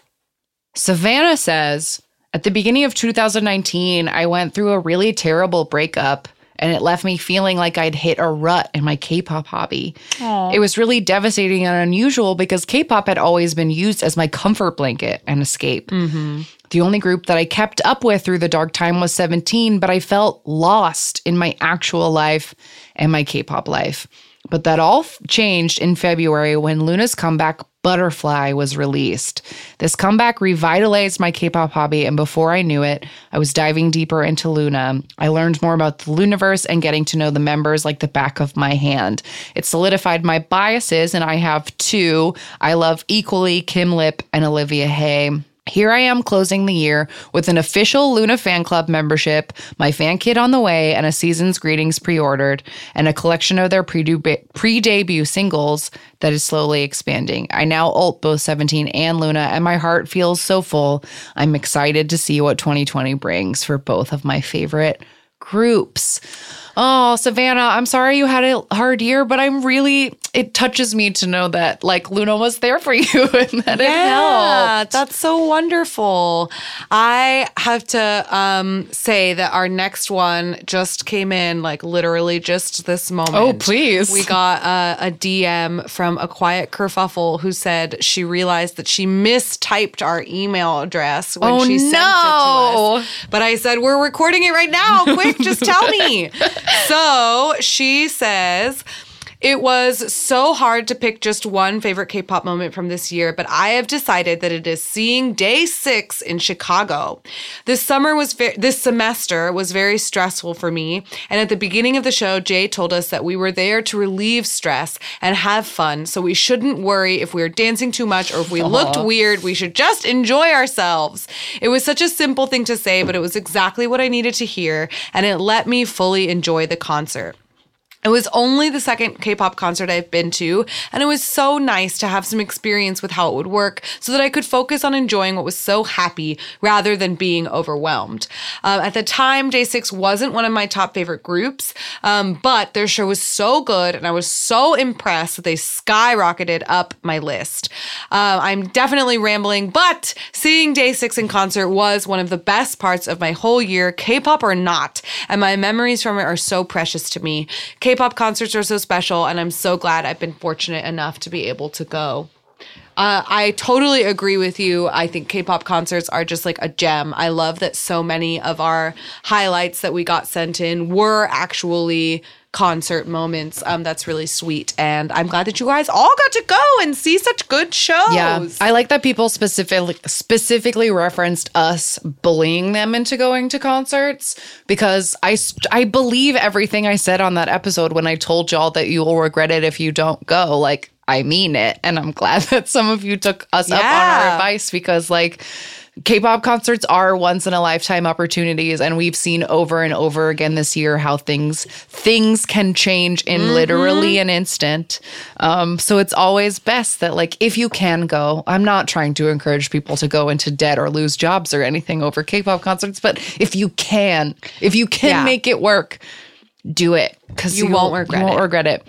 Savannah says, at the beginning of 2019, I went through a really terrible breakup and it left me feeling like I'd hit a rut in my K pop hobby. It was really devastating and unusual because K pop had always been used as my comfort blanket and escape. Mm-hmm. The only group that I kept up with through the dark time was 17, but I felt lost in my actual life and my K pop life. But that all changed in February when LOONA's comeback Butterfly was released. This comeback revitalized my K pop hobby, and before I knew it, I was diving deeper into LOONA. I learned more about the Loonaverse and getting to know the members like the back of my hand. It solidified my biases, and I have two. I love equally Kim Lip and Olivia Hye. Here I am closing the year with an official LOONA fan club membership, my fan kit on the way, and a season's greetings pre ordered, and a collection of their pre debut singles that is slowly expanding. I now ult both 17 and LOONA, and my heart feels so full. I'm excited to see what 2020 brings for both of my favorite groups. Oh, Savannah, I'm sorry you had a hard year, but I'm really, it touches me to know that like LOONA was there for you and that it helped. that's so wonderful. I have to um, say that our next one just came in, like literally just this moment. Oh, please. We got uh, a DM from a quiet kerfuffle who said she realized that she mistyped our email address when Oh, she sent it no. to us. But I said, We're recording it right now. Quick, just tell me. So she says, it was so hard to pick just one favorite K pop moment from this year, but I have decided that it is seeing day six in Chicago. This summer was, ve- this semester was very stressful for me. And at the beginning of the show, Jae told us that we were there to relieve stress and have fun. So we shouldn't worry if we were dancing too much or if we looked weird. We should just enjoy ourselves. It was such a simple thing to say, but it was exactly what I needed to hear. And it let me fully enjoy the concert. It was only the second K pop concert I've been to, and it was so nice to have some experience with how it would work so that I could focus on enjoying what was so happy rather than being overwhelmed. Um, at the time, Day Six wasn't one of my top favorite groups, um, but their show was so good, and I was so impressed that they skyrocketed up my list. Uh, I'm definitely rambling, but seeing Day Six in concert was one of the best parts of my whole year, K pop or not, and my memories from it are so precious to me. K pop concerts are so special, and I'm so glad I've been fortunate enough to be able to go. Uh, I totally agree with you. I think K pop concerts are just like a gem. I love that so many of our highlights that we got sent in were actually concert moments. Um, that's really sweet. And I'm glad that you guys all got to go and see such good shows. Yeah, I like that people specifically specifically referenced us bullying them into going to concerts because I I believe everything I said on that episode when I told y'all that you will regret it if you don't go. Like I mean it, and I'm glad that some of you took us up on our advice because like K-pop concerts are once in a lifetime opportunities and we've seen over and over again this year how things things can change in Mm-hmm. literally an instant. Um, so it's always best that like if you can go, I'm not trying to encourage people to go into debt or lose jobs or anything over K-pop concerts, but if you can, if you can Yeah. make it work, do it because You won't regret you won't it. regret it.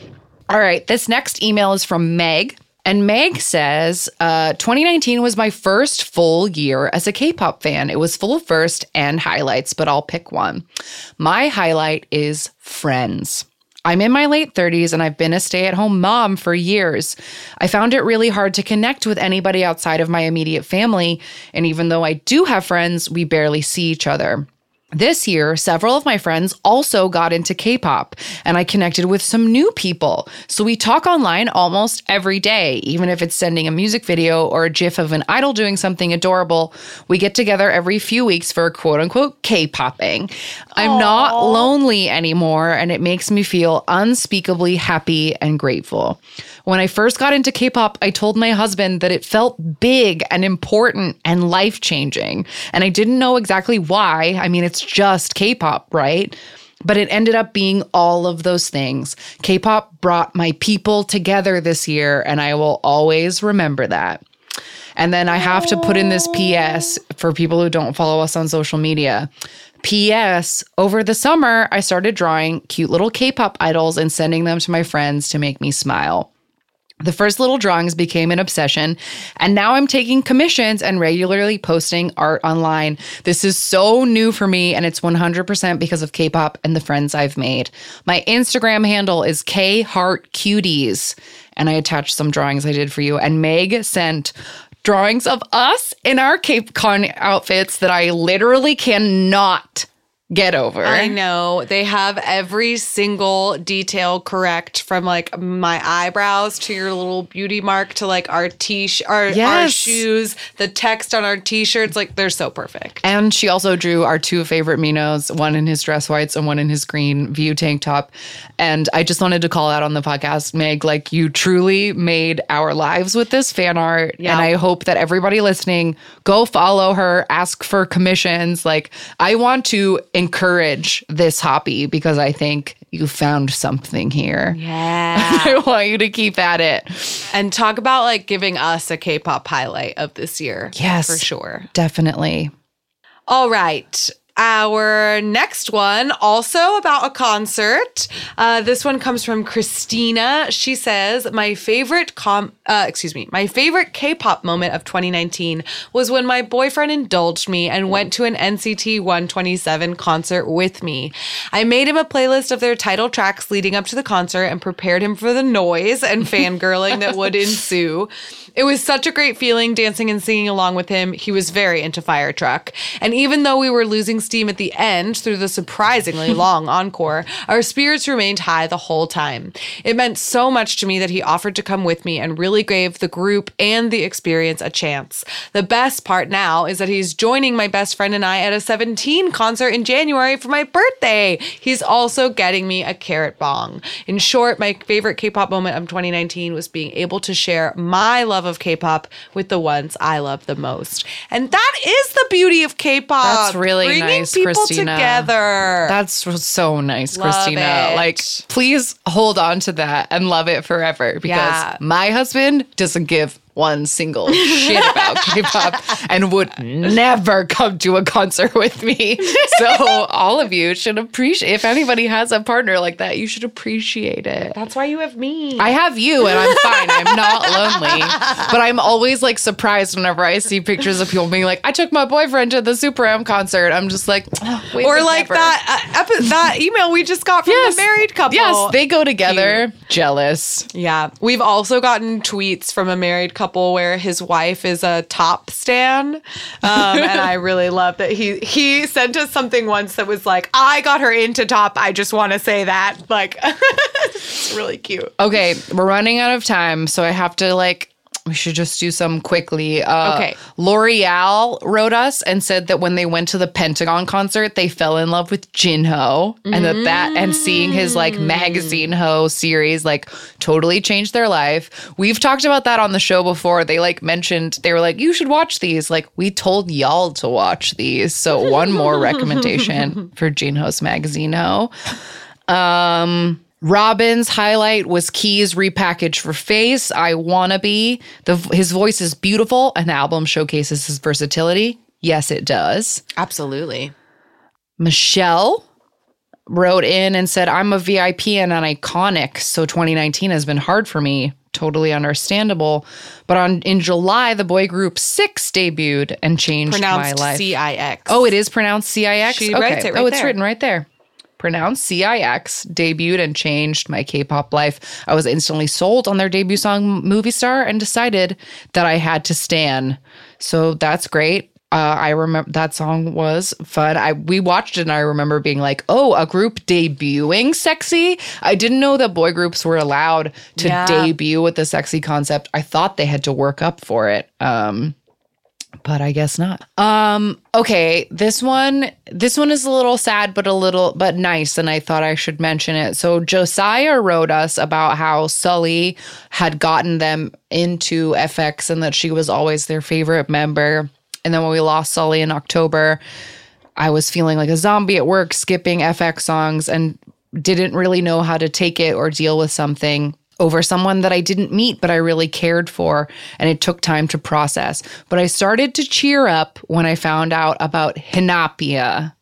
All right, this next email is from Meg. And Meg says, uh, 2019 was my first full year as a K pop fan. It was full of first and highlights, but I'll pick one. My highlight is Friends. I'm in my late 30s and I've been a stay at home mom for years. I found it really hard to connect with anybody outside of my immediate family. And even though I do have friends, we barely see each other. This year, several of my friends also got into K pop, and I connected with some new people. So we talk online almost every day, even if it's sending a music video or a gif of an idol doing something adorable. We get together every few weeks for quote unquote K popping. I'm not lonely anymore, and it makes me feel unspeakably happy and grateful. When I first got into K pop, I told my husband that it felt big and important and life changing. And I didn't know exactly why. I mean, it's just K pop, right? But it ended up being all of those things. K pop brought my people together this year, and I will always remember that. And then I have to put in this PS for people who don't follow us on social media. P.S. Over the summer, I started drawing cute little K pop idols and sending them to my friends to make me smile. The first little drawings became an obsession, and now I'm taking commissions and regularly posting art online. This is so new for me, and it's 100% because of K pop and the friends I've made. My Instagram handle is kheartcuties, and I attached some drawings I did for you. And Meg sent drawings of us in our KCON outfits that I literally cannot get over. I know they have every single detail correct from like my eyebrows to your little beauty mark to like our t our, our Yes. shoes, the text on our t-shirts. Like they're so perfect. And she also drew our two favorite Minos, one in his dress whites and one in his green view tank top. And I just wanted to call out on the podcast, Meg, like you truly made our lives with this fan art. Yeah. And I hope that everybody listening, go follow her, ask for commissions. Like I want to encourage this hobby because I think you found something here. Yeah. I want you to keep at it. and talk about like giving us a K-pop highlight of this year. Yes. For sure. Definitely. All right. Our next one, also about a concert. Uh, this one comes from Christina. She says, "My favorite com, uh, excuse me, my favorite K-pop moment of 2019 was when my boyfriend indulged me and went to an NCT 127 concert with me. I made him a playlist of their title tracks leading up to the concert and prepared him for the noise and fangirling that would ensue." It was such a great feeling dancing and singing along with him. He was very into Fire Truck. And even though we were losing steam at the end through the surprisingly long encore, our spirits remained high the whole time. It meant so much to me that he offered to come with me and really gave the group and the experience a chance. The best part now is that he's joining my best friend and I at a 17 concert in January for my birthday. He's also getting me a Carat bong. In short, my favorite K-pop moment of 2019 was being able to share my love of K-pop with the ones I love the most. And that is the beauty of K-pop. That's really Bringing nice, people Christina. together. That's so nice, Love Christina. it. Like, please hold on to that and love it forever because Yeah. my husband doesn't give one single shit about K-pop and would never come to a concert with me. So all of you should appreciate if anybody has a partner like that, you should appreciate it. That's why you have me. I have you and I'm fine. I'm not lonely. But I'm always like surprised whenever I see pictures of people being like, I took my boyfriend to the Super M concert. I'm just like, oh, or like never. that uh, epi- that email we just got from Yes. the married couple. Yes, they go together. Jealous. Yeah. We've also gotten tweets from a married couple where his wife is a top stan. Um, and I really love that he he sent us something once that was like, I got her into top. I just want to say that. Like it's really cute. Okay, we're running out of time, so I have to like We should just do some quickly. Uh, Okay. L'Oreal wrote us and said that when they went to the Pentagon concert, they fell in love with Jinho, and that that and seeing his like magazine ho series like totally changed their life. We've talked about that on the show before. They like mentioned they were like, you should watch these. Like we told y'all to watch these. So one more recommendation for Jinho's magazine ho. Um, Robin's highlight was Keys repackaged for Face. I wanna be. The his voice is beautiful, and the album showcases his versatility. Yes, it does. Absolutely. Michelle wrote in and said, "I'm a VIP and an iKONIC, so 2019 has been hard for me." Totally understandable. But on in July, the boy group Six debuted and changed Pronounced my life. C I X. Oh, it is pronounced CIX? She writes it oh, right oh, it's there. written right there. Pronounced CIX, debuted and changed my K pop life. I was instantly sold on their debut song, Movie Star, and decided that I had to stan. So that's great. Uh, I remember that song was fun. I we watched it and I remember being like, "Oh, a group debuting sexy." I didn't know that boy groups were allowed to Yeah. debut with the sexy concept. I thought they had to work up for it. Um, but I guess not. Um, okay, this one this one is a little sad but a little but nice and I thought I should mention it. So Josiah wrote us about how Sulli had gotten them into f(x) and that she was always their favorite member. And then when we lost Sulli in October, I was feeling like a zombie at work, skipping f(x) songs and didn't really know how to take it or deal with something over someone that I didn't meet, but I really cared for. And it took time to process. But I started to cheer up when I found out about HINAPIA.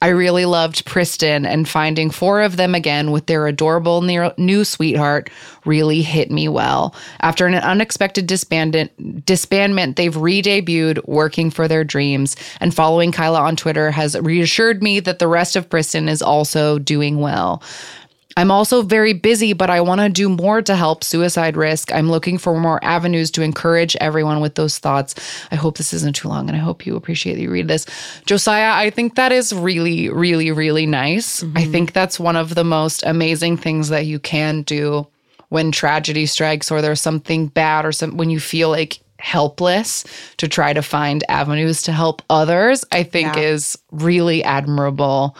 I really loved PRISTIN, and finding four of them again with their adorable ne- new sweetheart really hit me well. After an unexpected disbandment, disbandment they've re debuted working for their dreams, and following Kyla on Twitter has reassured me that the rest of PRISTIN is also doing well. I'm also very busy, but I want to do more to help suicide risk. I'm looking for more avenues to encourage everyone with those thoughts. I hope this isn't too long and I hope you appreciate that you read this. Josiah, I think that is really, really, really nice. I think that's one of the most amazing things that you can do when tragedy strikes or there's something bad or some when you feel like helpless to try to find avenues to help others, I think Yeah. is really admirable.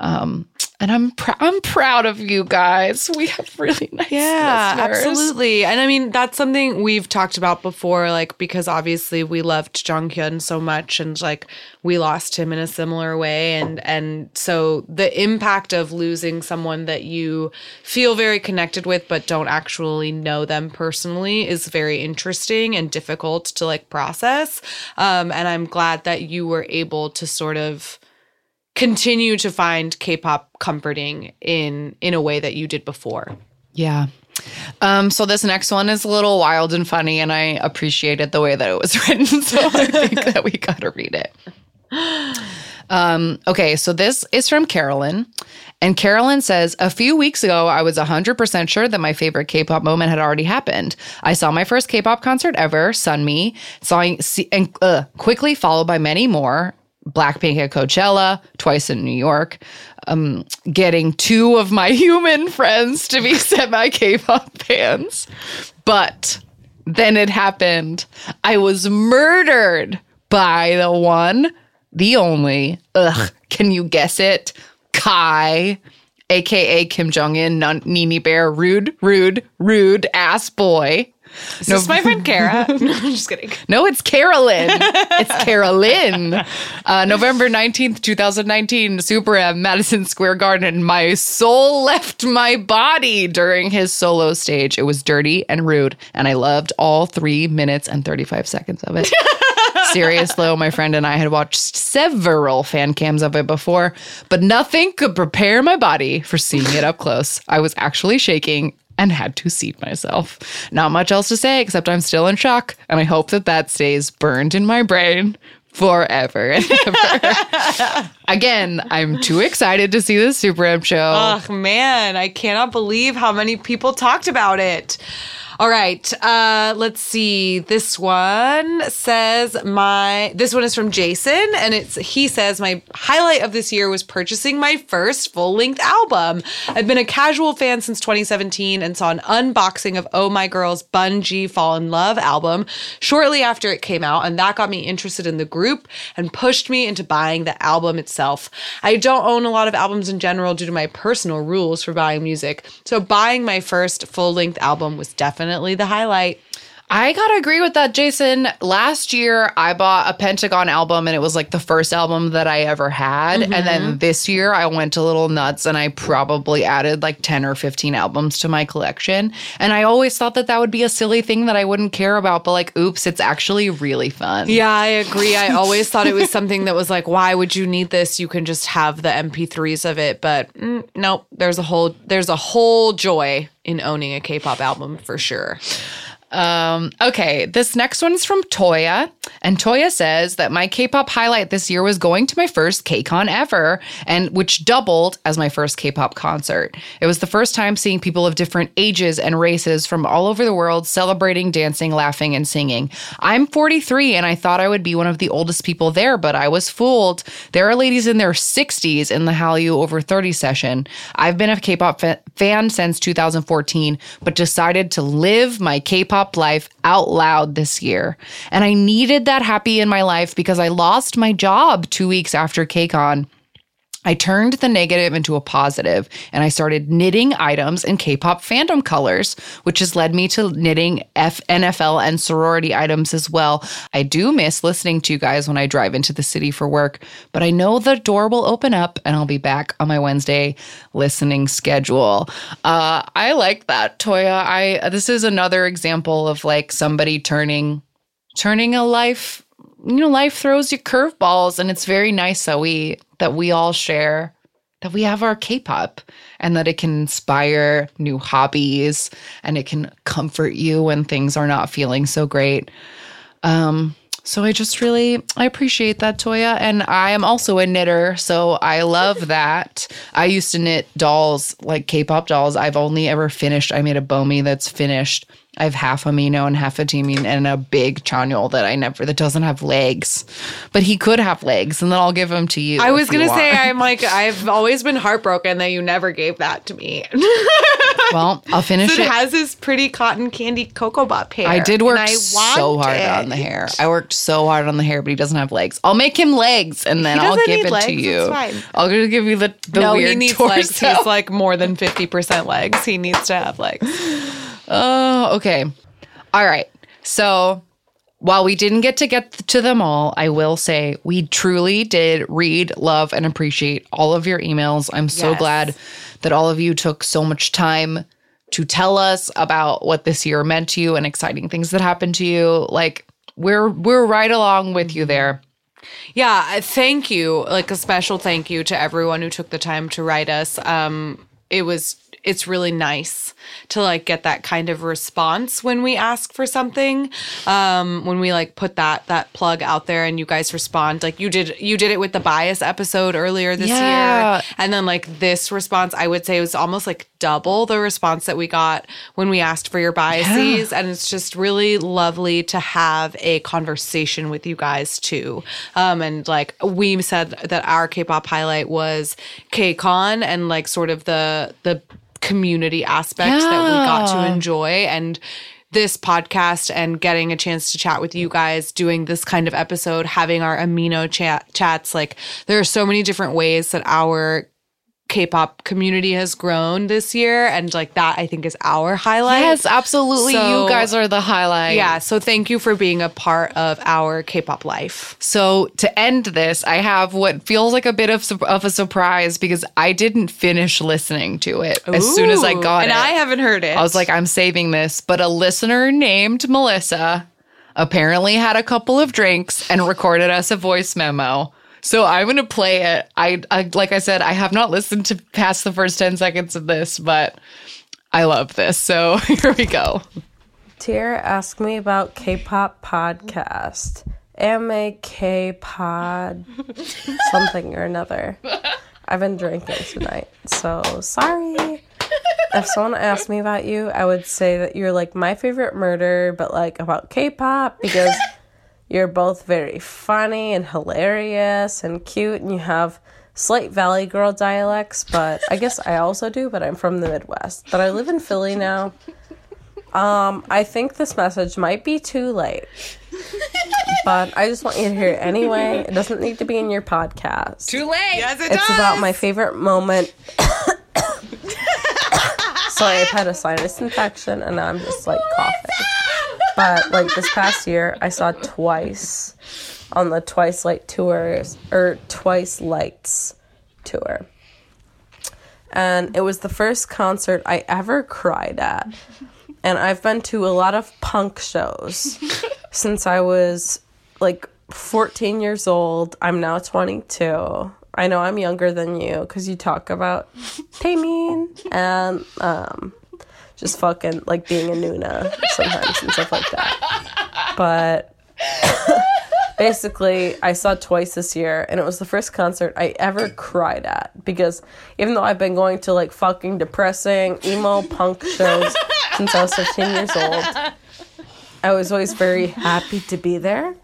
Um, and I'm pr- I'm proud of you guys. We have really nice Yeah, listeners. absolutely. And I mean, that's something we've talked about before, like, because obviously we loved Jonghyun so much and like we lost him in a similar way. And, and so the impact of losing someone that you feel very connected with, but don't actually know them personally is very interesting and difficult to like process. Um, and I'm glad that you were able to sort of continue to find K-pop comforting in in a way that you did before. Yeah. Um, so this next one is a little wild and funny, and I appreciated the way that it was written. So I think that we gotta read it. Um, okay, so this is from Carolyn. And Carolyn says, A few weeks ago, I was 100% sure that my favorite K pop moment had already happened. I saw my first K pop concert ever, Sunmi, saw, and uh, quickly followed by many more. Blackpink at Coachella, twice in New York, um, getting two of my human friends to be semi K pop fans. But then it happened. I was murdered by the one, the only, ugh, can you guess it? Kai, aka Kim Jongin, Nini Bear, rude, rude, rude ass boy. Is this my friend Kara? no, I'm just kidding. No, it's Carolyn. it's Carolyn. Uh, November 19th, 2019, Super M, Madison Square Garden. My soul left my body during his solo stage. It was dirty and rude, and I loved all three minutes and 35 seconds of it. Serious though, my friend and I had watched several fan cams of it before, but nothing could prepare my body for seeing it up close. I was actually shaking and had to seat myself. Not much else to say except I'm still in shock, and I hope that that stays burned in my brain forever and ever. Again, I'm too excited to see this Super M show. Oh man, I cannot believe how many people talked about it. All right. Uh, let's see. This one says my. This one is from Jason, and it's he says my highlight of this year was purchasing my first full length album. I've been a casual fan since 2017 and saw an unboxing of Oh My Girl's Bungee Fall in Love album shortly after it came out, and that got me interested in the group and pushed me into buying the album itself. I don't own a lot of albums in general due to my personal rules for buying music, so buying my first full length album was definitely the highlight. I gotta agree with that, Jason. Last year, I bought a Pentagon album, and it was like the first album that I ever had. And then this year, I went a little nuts, and I probably added like ten or fifteen albums to my collection. And I always thought that that would be a silly thing that I wouldn't care about, but like, oops, it's actually really fun. Yeah, I agree. I always thought it was something that was like, why would you need this? You can just have the MP3s of it. But mm, nope, there's a whole there's a whole joy in owning a K-pop album for sure. Um, okay, this next one is from Toya, and Toya says that my K-pop highlight this year was going to my first KCON ever, and which doubled as my first K-pop concert. It was the first time seeing people of different ages and races from all over the world celebrating, dancing, laughing, and singing. I'm 43, and I thought I would be one of the oldest people there, but I was fooled. There are ladies in their 60s in the Hallyu over 30 session. I've been a K-pop fa- fan since 2014, but decided to live my K-pop life out loud this year. And I needed that happy in my life because I lost my job two weeks after KCON. I turned the negative into a positive and I started knitting items in K pop fandom colors, which has led me to knitting F- NFL and sorority items as well. I do miss listening to you guys when I drive into the city for work, but I know the door will open up and I'll be back on my Wednesday listening schedule. Uh, I like that, Toya. I this is another example of like somebody turning turning a life you know life throws you curveballs and it's very nice that we that we all share that we have our k-pop and that it can inspire new hobbies and it can comfort you when things are not feeling so great um so I just really I appreciate that Toya and I am also a knitter so I love that. I used to knit dolls like K-pop dolls. I've only ever finished I made a Bomi that's finished. I have half amino and half a Taemin and a big Chanyeol that I never that doesn't have legs. But he could have legs and then I'll give him to you. I was gonna say. I'm like I've always been heartbroken that you never gave that to me. Well, I'll finish it it. has his pretty cotton candy Ko Ko Bop hair. I did work and I so hard it. on the hair. I worked so hard on the hair, but he doesn't have legs. I'll make him legs, and then I'll give it legs, to you. I'll give you the, the no, weird he needs torso. legs. He's like more than fifty percent legs. He needs to have legs. oh, okay. All right. So while we didn't get to get to them all, I will say we truly did read, love, and appreciate all of your emails. I'm so Yes. glad that all of you took so much time to tell us about what this year meant to you and exciting things that happened to you. Like we're we're right along with you there. Yeah, uh, thank you. Like a special thank you to everyone who took the time to write us. Um, it was it's really nice to like get that kind of response when we ask for something. Um, when we like put that that plug out there and you guys respond like you did you did it with the bias episode earlier this Yeah. year. And then like this response I would say was almost like double the response that we got when we asked for your biases and it's just really lovely to have a conversation with you guys too. Um, and like we said that our K-pop highlight was KCON and like sort of the the community aspect that we got to enjoy. And this podcast and getting a chance to chat with you guys doing this kind of episode having our amino chat chats like there are so many different ways that our K-pop community has grown this year and like that I think is our highlight. Yes, absolutely. So- you guys are the highlight. Yeah, so thank you for being a part of our K-pop life. So to end this, I have what feels like a bit of, of a surprise because I didn't finish listening to it as soon as I got and it. And I haven't heard it. I was like, I'm saving this. But a listener named Melissa apparently had a couple of drinks and recorded us a voice memo. So I'm gonna play it. I, I like I said, I have not listened to past the first 10 seconds of this, but I love this. So here we go. Tier asked me about K-pop podcast. Am a K-pod something or another. I've been drinking tonight, so sorry. if someone asked me about you, I would say that you're like my favorite murder, but like about K-pop because you're both very funny and hilarious and cute, and you have slight Valley Girl dialects. But I guess I also do, but I'm from the Midwest. But I live in Philly now. Um, I think this message might be too late, but I just want you to hear it anyway. It doesn't need to be in your podcast. Too late. Yes, it It's does. about my favorite moment. Sorry, I've had a sinus infection and now I'm just like coughing. But like this past year, I saw twice on the Twice Light tours or Twice Lights tour. And it was the first concert I ever cried at. And I've been to a lot of punk shows since I was like 14 years old. I'm now 22. I know I'm younger than you because you talk about Taemin and um, just fucking like being a Nuna sometimes and stuff like that. But basically, I saw twice this year, and it was the first concert I ever cried at because even though I've been going to like fucking depressing emo punk shows since I was 15 years old, I was always very happy to be there.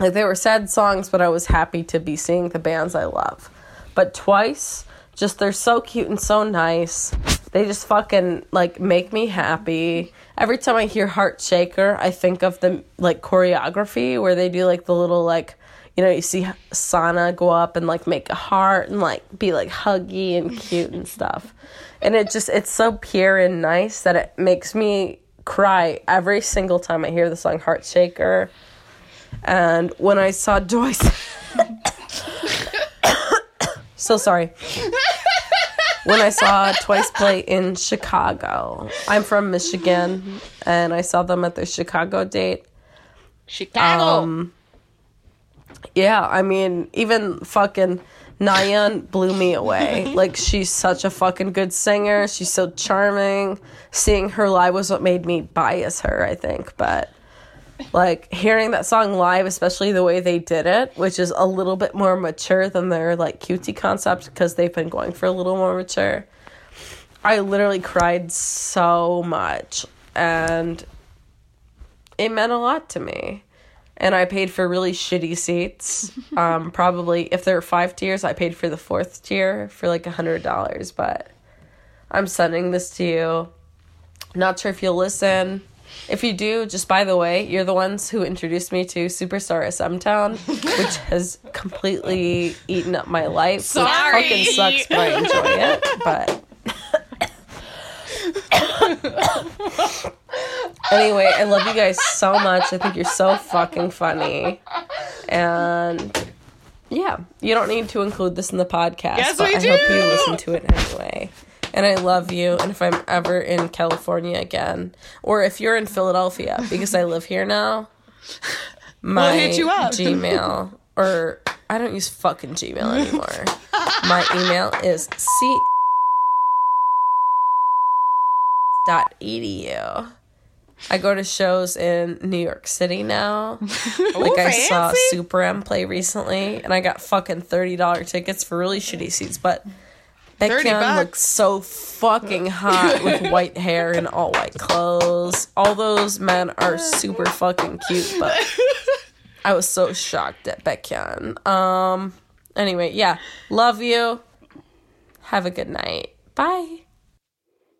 Like they were sad songs, but I was happy to be seeing the bands I love. But twice, just they're so cute and so nice. They just fucking like make me happy. Every time I hear Heart Shaker, I think of the like choreography where they do like the little like you know, you see Sana go up and like make a heart and like be like huggy and cute and stuff. And it just it's so pure and nice that it makes me cry every single time I hear the song Heart Shaker. And when I saw Joyce So sorry. When I saw Twice play in Chicago. I'm from Michigan and I saw them at the Chicago date. Chicago. Um, yeah, I mean, even fucking Nayeon blew me away. Like, she's such a fucking good singer. She's so charming. Seeing her live was what made me bias her, I think. But, like, hearing that song live, especially the way they did it, which is a little bit more mature than their, like, cutie concept because they've been going for a little more mature. I literally cried so much. And it meant a lot to me and I paid for really shitty seats. Um, probably if there were five tiers, I paid for the fourth tier for like a hundred dollars. But I'm sending this to you. Not sure if you'll listen. If you do, just by the way, you're the ones who introduced me to Superstar SM Town, which has completely eaten up my life. Sorry. Which fucking sucks, but I enjoy it. But Anyway, I love you guys so much. I think you're so fucking funny. And yeah, you don't need to include this in the podcast. Yes, but I hope you listen to it anyway. And I love you. And if I'm ever in California again, or if you're in Philadelphia, because I live here now, my hit you up. Gmail, or I don't use fucking Gmail anymore. my email is c dot edu. I go to shows in New York City now. like I saw fancy. Super M play recently, and I got fucking thirty dollar tickets for really shitty seats. But 30 Baekhyun bucks. looked so fucking hot with white hair and all white clothes. All those men are super fucking cute, but I was so shocked at Baekhyun. Um. Anyway, yeah, love you. Have a good night. Bye.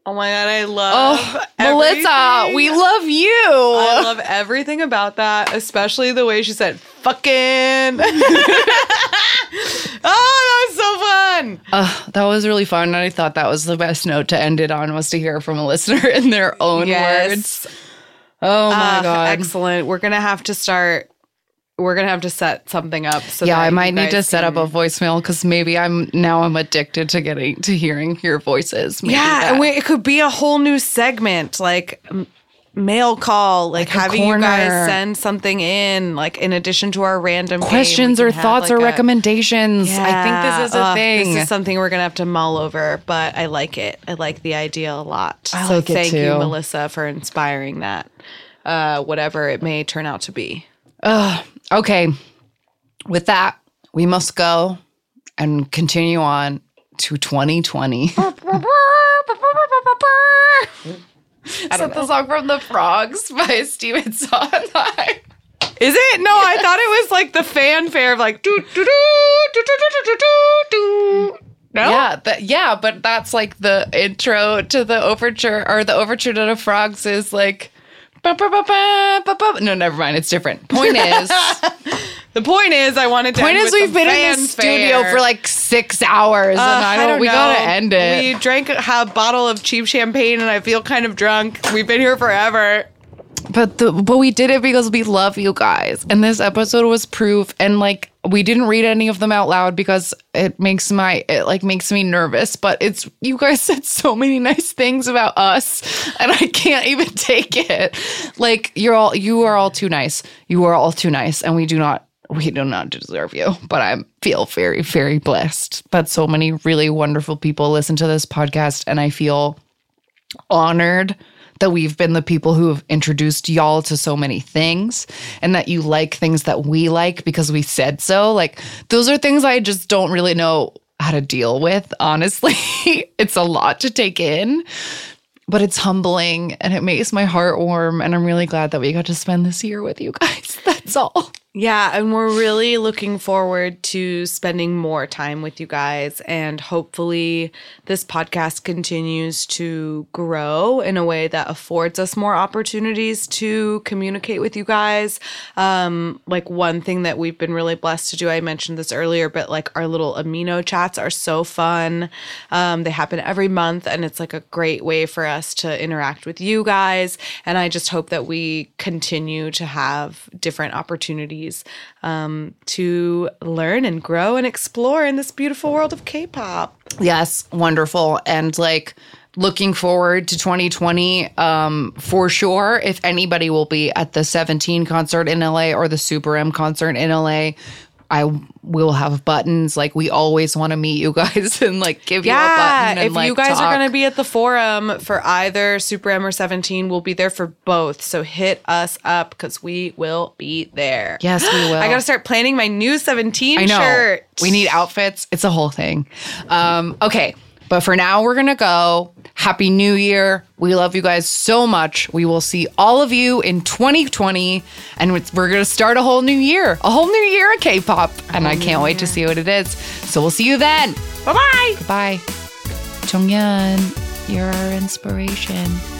Oh my god, I love oh, Melissa, we love you. I love everything about that, especially the way she said "fucking." oh, that was so fun. Uh, that was really fun. And I thought that was the best note to end it on was to hear from a listener in their own Yes. words. Oh my Ah, god. excellent. We're gonna have to start. We're gonna have to set something up. So yeah, I might need to set up a voicemail because maybe I'm now I'm addicted to getting to hearing your voices. Maybe Yeah, that- and we, it could be a whole new segment, like mail call, like, Like having you guys send something in, like in addition to our random questions or thoughts or a- recommendations. I think this is a uh, thing. This is something we're gonna have to mull over, but I like it. I like the idea a lot. I so like it thank you. Melissa, for inspiring that. Uh, whatever it may turn out to be. Okay. With that, we must go and continue on to 2020. Is that the song from The Frogs by Stephen Sondheim? Is it? No, I thought it was like the fanfare of like do do do do do do do do do. No. Yeah, that, yeah, but that's like the intro to the overture, or the overture to the frogs is like. Ba, ba, ba. No, never mind. It's different. Point is, The point is, I wanted to. point is, we've been in this studio for like six hours, Uh, and I don't. we gotta end it. We drank a, a bottle of cheap champagne, and I feel kind of drunk. We've been here forever. But the, but we did it because we love you guys, and this episode was proof. And like we didn't read any of them out loud because it makes my it like makes me nervous. But it's you guys said so many nice things about us, and I can't even take it. Like you're all you are all too nice. You are all too nice, and we do not we do not deserve you. But I feel very very blessed that so many really wonderful people listen to this podcast, and I feel honored that we've been the people who have introduced y'all to so many things and that you like things that we like because we said so. Like, those are things I just don't really know how to deal with, honestly. it's a lot to take in, but it's humbling and it makes my heart warm. And I'm really glad that we got to spend this year with you guys. That's all. Yeah, and we're really looking forward to spending more time with you guys. And hopefully, this podcast continues to grow in a way that affords us more opportunities to communicate with you guys. Um, like, one thing that we've been really blessed to do, I mentioned this earlier, but like our little amino chats are so fun. Um, they happen every month, and it's like a great way for us to interact with you guys. And I just hope that we continue to have different opportunities um, to learn and grow and explore in this beautiful world of K-pop. Yes, wonderful. And like looking forward to 2020 um for sure if anybody will be at the 17 concert in LA or the Super M concert in LA I will have buttons like we always want to meet you guys and like give you a Yeah, button and if like you guys are going to be at the forum for either Super M or 17, we'll be there for both. So hit us up because we will be there. Yes, we will. I got to start planning my new 17 I know. shirt. We need outfits. It's a whole thing. Um, okay. But for now, we're going to go. Happy New Year. We love you guys so much. We will see all of you in 2020. And we're going to start a whole new year, a whole new year of K pop. And I can't wait to see what it is. So we'll see you then. Bye bye. Bye. Jonghyun, you're our inspiration.